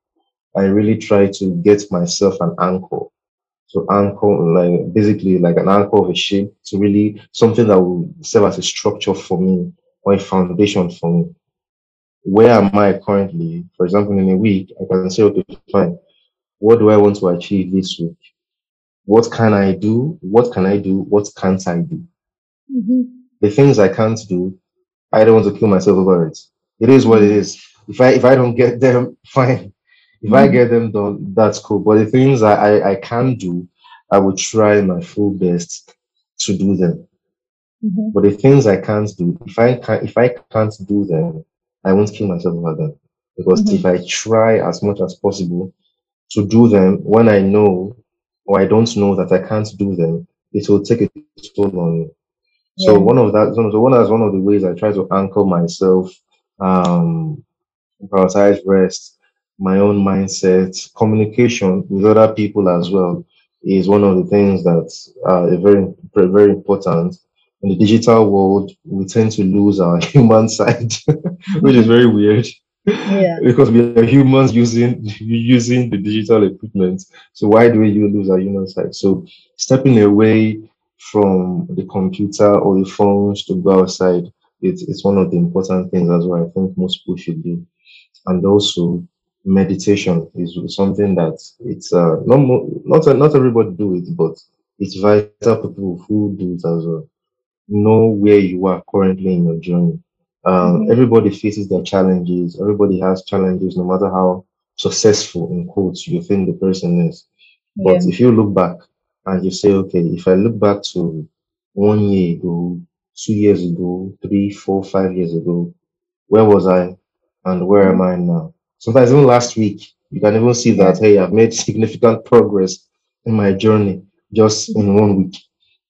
I really try to get myself an anchor. So anchor, like basically like an anchor of a ship to really something that will serve as a structure for me or a foundation for me. Where am I currently? For example, in a week, I can say, okay, fine. What do I want to achieve this week? What can I do? What can I do? What can't I do? Mm-hmm. The things I can't do, I don't want to kill myself over it. It is what it is. If I if I don't get them, fine. If I Mhm. get them done, that's cool. But the things I, I, I can do, I will try my full best to do them. Mm-hmm. But the things I can't do, if I can if I can't do them, I won't kill myself over them. Because Mhm. if I try as much as possible to do them when I know or I don't know that I can't do them, it will take a toll on me. So Yeah. one of that, so one that's one of the ways I try to anchor myself, um, prioritize rest, my own mindset, communication with other people as well is one of the things that are very, very, very important. In the digital world, we tend to lose our human side, which is very weird Yeah. because we are humans using using the digital equipment. So why do we lose our human side? So stepping away from the computer or the phones to go outside, it's it's one of the important things as well. I think most people should do and also meditation is something that it's uh not mo- not not everybody do it, but it's vital people who do it as well. Know where you are currently in your journey. Um, Mhm. everybody faces their challenges. Everybody has challenges, no matter how successful in quotes you think the person is. But Yeah. if you look back and you say, okay, if I look back to one year ago, two years ago, three, four, five years ago, where was I and where am I now? Sometimes even last week, you can even see that, hey, I've made significant progress in my journey just in one week.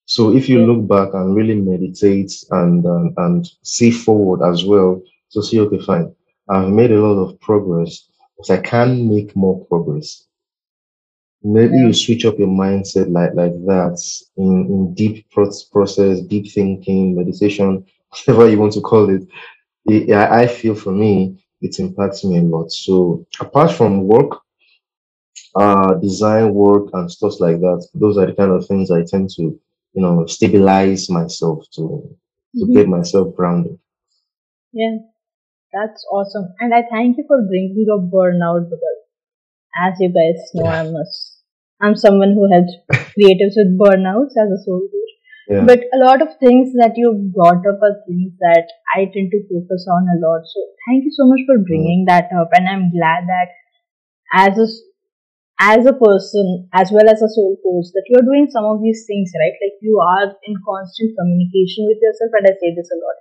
So if you look back and really meditate and um, and see forward as well, to see, okay, fine, I've made a lot of progress, but I can make more progress. Maybe you switch up your mindset like like that in, in deep process, deep thinking, meditation, whatever you want to call it. it I I feel for me, it impacts me a lot. So apart from work, uh, design work and stuff like that, those are the kind of things I tend to, you know, stabilize myself to to Mhm. get myself grounded. Yeah. That's awesome. And I thank you for bringing up burnout because as you guys know, Yeah, I'm a, I'm someone who helps creatives with burnouts as a soul. Yeah, But a lot of things that you've brought up are things that I tend to focus on a lot. So thank you so much for mm, bringing that up. And I'm glad that as a, as a person, as well as a soul coach, that you're doing some of these things, right? Like you are in constant communication with yourself. And I say this a lot.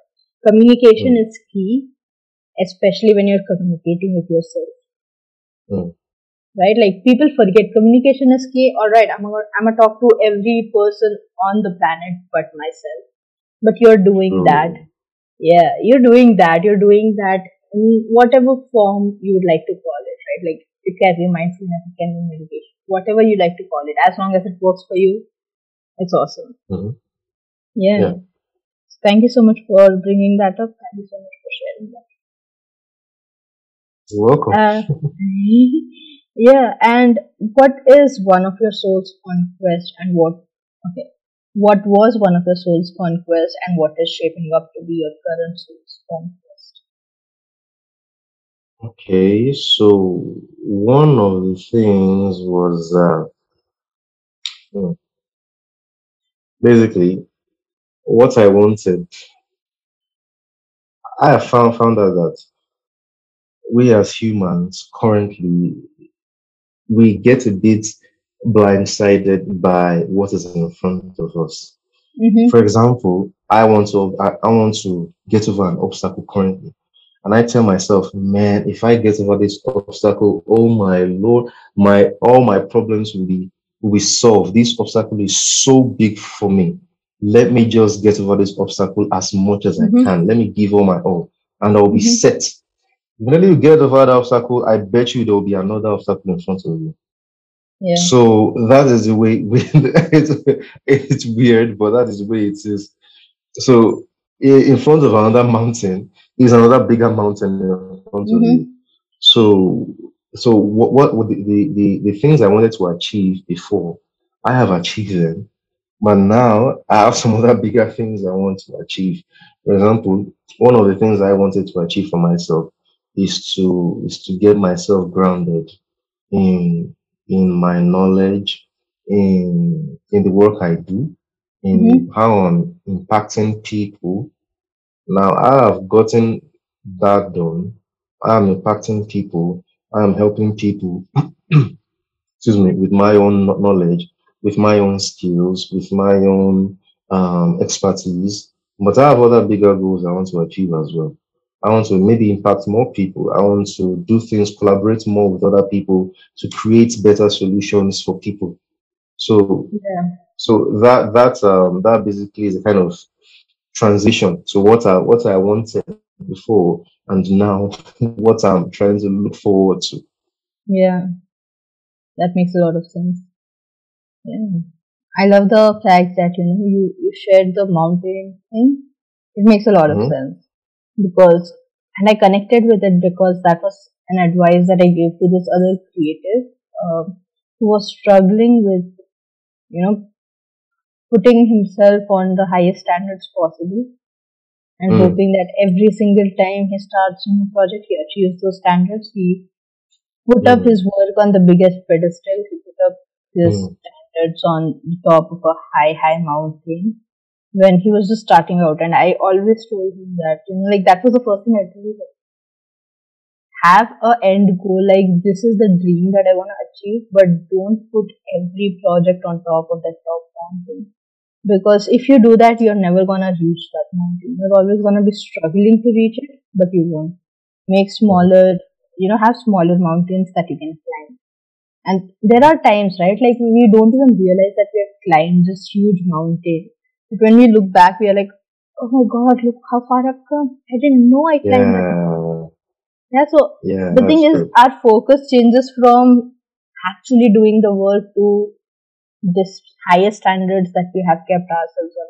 Communication mm, is key, especially when you're communicating with yourself mm, right? Like people forget communication is key. All right, I'm gonna, I'm gonna talk to every person on the planet but myself. But you're doing that. Yeah, you're doing that. You're doing that in whatever form you would like to call it, right? Like it can be mindfulness, it can be meditation, whatever you like to call it. As long as it works for you, it's awesome. Mhm. Yeah. Yeah, Thank you so much for bringing that up. Thank you so much for sharing that. you're welcome. Uh, yeah, and what is one of your soul's conquest and what okay. What was one of your soul's conquest and what is shaping up to be your current soul's conquest? Okay, so one of the things was uh, mm, basically what I wanted. I have found found out that we as humans currently we get a bit blindsided by what is in front of us. Mm-hmm. For example, I want to I, I want to get over an obstacle currently. And I tell myself, man, if I get over this obstacle, oh my lord, my all my problems will be will be solved. This obstacle is so big for me. Let me just get over this obstacle as much as I Mm-hmm. can. Let me give all my all, and I'll be Mm-hmm. set. When you get over that obstacle, I bet you there will be another obstacle in front of you. Yeah. So that is the way it's, it's weird, but that is the way it is. So in front of another mountain, is another bigger mountain in front of Mm-hmm. you. So, so what what would the, the the the things I wanted to achieve before, I have achieved them, but now I have some other bigger things I want to achieve. For example, one of the things I wanted to achieve for myself is to is to get myself grounded in in my knowledge, in in the work I do, Mm-hmm. in how I'm impacting people. Now I have gotten that done. I'm impacting people. I'm helping people excuse me, with my own knowledge, with my own skills, with my own um, expertise. But I have other bigger goals I want to achieve as well. I want to maybe impact more people. I want to do things, collaborate more with other people to create better solutions for people. So, Yeah. so that that um, that basically is a kind of transition to what I what I wanted before and now what I'm trying to look forward to. Yeah. That makes a lot of sense. Yeah. I love the fact that you know you, you shared the mountain thing. It makes a lot of hmm sense because and I connected with it because that was an advice that I gave to this other creative um, who was struggling with you know putting himself on the highest standards possible and Mm, hoping that every single time he starts a new project he achieves those standards. He put up mm, his work on the biggest pedestal. He put up his mm, standards on the top of a high, high mountain when he was just starting out. And I always told him that, you know, like that was the first thing I told him. Have a end goal, like this is the dream that I want to achieve, but don't put every project on top of that top mountain. Because if you do that, you're never gonna reach that mountain. You're always gonna be struggling to reach it, but you won't. Make smaller, you know, have smaller mountains that you can climb. And there are times, right? Like we don't even realize that we have climbed this huge mountain. But when we look back, we are like, oh my god, look how far I've come. I didn't know I climbed that. mountain." Yeah, Yeah, so yeah, the thing that's is, our focus changes from actually doing the work to this higher standards that we have kept ourselves on.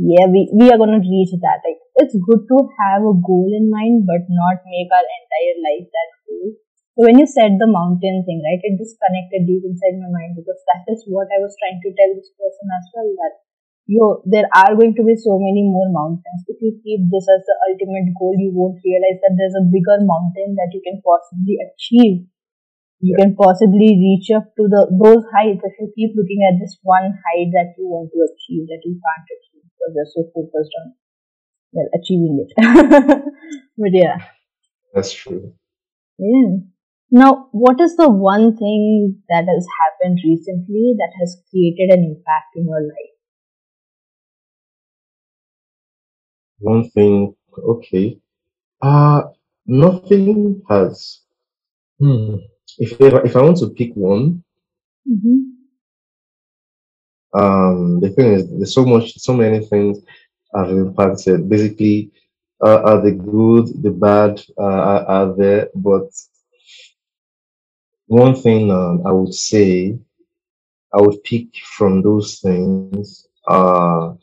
Yeah, we, we are gonna reach that. Like it's good to have a goal in mind, but not make our entire life that goal. So when you said the mountain thing, right, it just connected deep inside my mind because that is what I was trying to tell this person as well that yo, there are going to be so many more mountains. If you keep this as the ultimate goal, you won't realize that there's a bigger mountain that you can possibly achieve. You Yeah, can possibly reach up to the those heights if you keep looking at this one height that you want to achieve that you can't achieve because you're so focused on well achieving it. but yeah, that's true. yeah. Now, what is the one thing that has happened recently that has created an impact in your life? One thing, okay. Uh, nothing has. Hmm. If if I, if I want to pick one, Mm-hmm. um, the thing is, there's so much, so many things have impacted. Basically, uh, are the good, the bad, uh, are, are there. But one thing um, I would say, I would pick from those things, uh,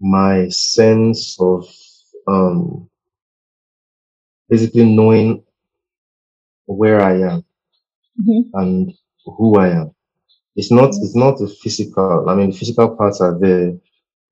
my sense of um, basically knowing where I am Mm-hmm. and who I am. It's not it's not the physical. I mean, the physical parts are there.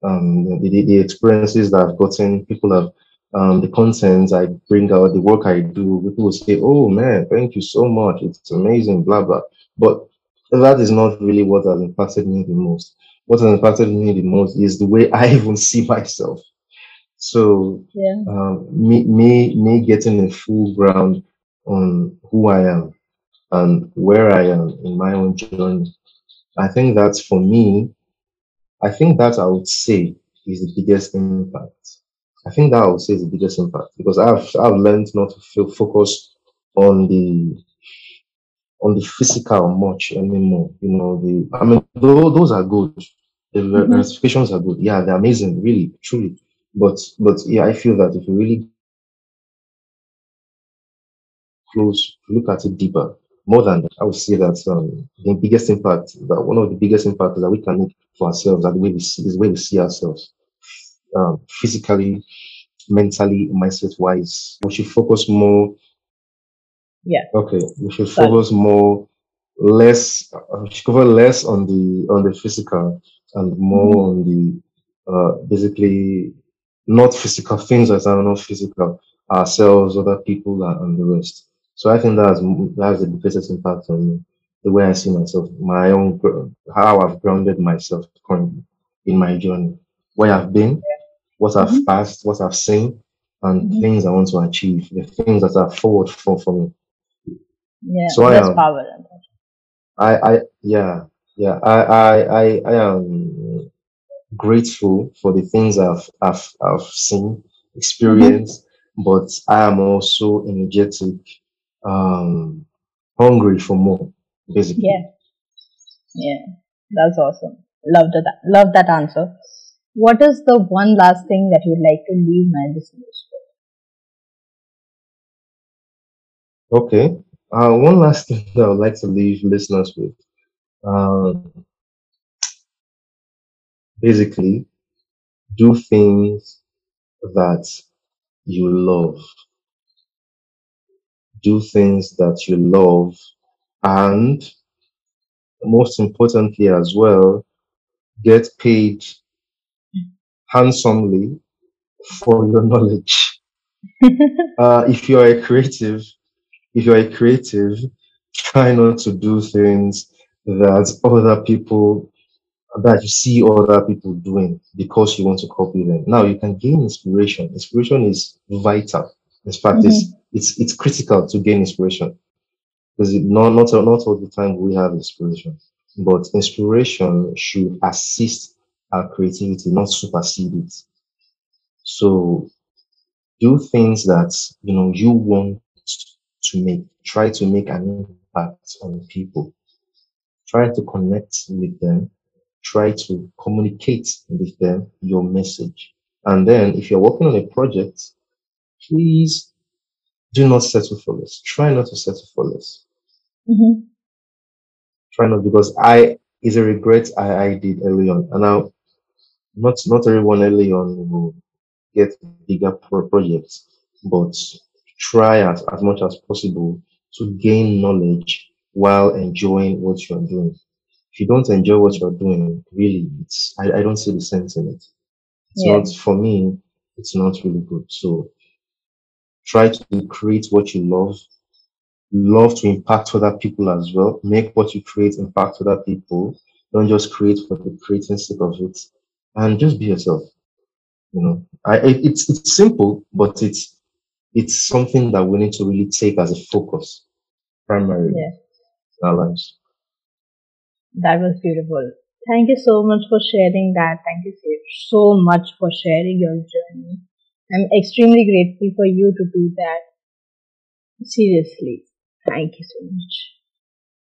Um, the, the, experiences that I've gotten, people have um, the contents I bring out, the work I do. People will say, "Oh man, thank you so much. It's amazing." Blah blah. But that is not really what has impacted me the most. What has impacted me the most is the way I even see myself. So Yeah. um, me me me getting a full ground on who I am and where I am in my own journey. I think that's for me. I think that I would say is the biggest impact. I think that I would say is the biggest impact because I've I've learned not to feel focused on the on the physical much anymore. You know, the I mean those, those are good. The Mm-hmm. ramifications are good. Yeah, they're amazing, really, truly. But but yeah, I feel that if you really close, look at it deeper. More than that, I would say that um, the biggest impact, that one of the biggest impacts that we can make for ourselves, the way we see, is the way we see ourselves, um, physically, mentally, mindset wise. We should focus more. Yeah. Okay, we should focus more, less, uh, we should cover less on the on the physical and more on the uh, basically not physical things that are not physical, ourselves, other people, and the rest. So I think that's m- that's the biggest impact on me, the way I see myself, my own how I've grounded myself currently in my journey, where I've been, what I've Mhm. passed, what I've seen, and Mhm. things I want to achieve, the things that are forward for, for me. Yeah, So I am, power. I, I, yeah, yeah, I, I, I, I am grateful for the things I've, I've, I've seen, Mm-hmm. experienced, but I am also energetic, um, hungry for more, basically. Yeah, yeah, that's awesome. Love that. Love that answer. What is the one last thing that you'd like to leave my listeners with? Okay. Uh, one last thing that I would like to leave listeners with. Um, basically, do things that you love. Do things that you love. And most importantly, as well, get paid handsomely for your knowledge. Uh, if you're a creative, if you're a creative, try not to do things that other people that you see other people doing because you want to copy them. Now you can gain inspiration. Inspiration is vital. In fact, Mhm. it's it's it's critical to gain inspiration because it, not not not all the time we have inspiration, but inspiration should assist our creativity, not supersede it. So do things that you know you want to make. Try to make an impact on people. Try to connect with them. Try to communicate with them your message. And then, if you're working on a project, please do not settle for less. Try not to settle for less. Mhm. Try not because I is a regret I, I did early on. And now not not everyone early on will get bigger pro- projects, but try as, as much as possible to gain knowledge while enjoying what you're doing. If you don't enjoy what you're doing, really, it's I, I don't see the sense in it. It's Yeah, not for me, it's not really good. So try to create what you love, love to impact other people as well. Make what you create impact other people. Don't just create for the creating sake of it. And just be yourself. You know, I it, it's it's simple, but it's it's something that we need to really take as a focus primarily yeah, in our lives. that was beautiful. Thank you so much for sharing that. Thank you so so much for sharing your journey. I'm extremely grateful for you to do that. Seriously, thank you so much.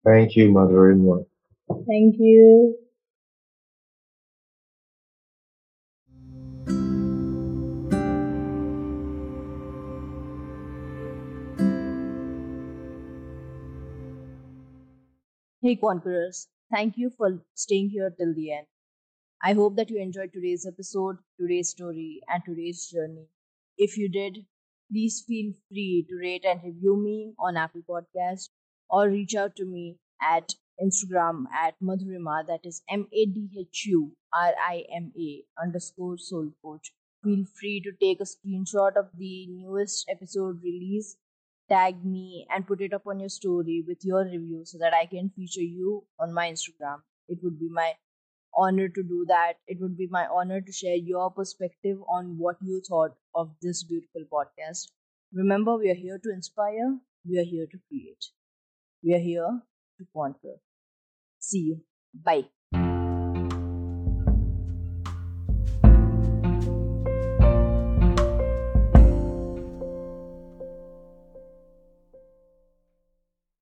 Thank you, Madhurima. Thank you. Hey, Conquerors. Thank you for staying here till the end. I hope that you enjoyed today's episode, today's story, and today's journey. If you did, please feel free to rate and review me on Apple Podcast or reach out to me at Instagram at Madhurima, that is M A D H U R I M A underscore soul coach. Feel free to take a screenshot of the newest episode release, tag me, and put it up on your story with your review so that I can feature you on my Instagram. It would be my honor to do that. It would be my honor to share your perspective on what you thought of this beautiful podcast. Remember, we are here to inspire, we are here to create, we are here to conquer. See you. Bye.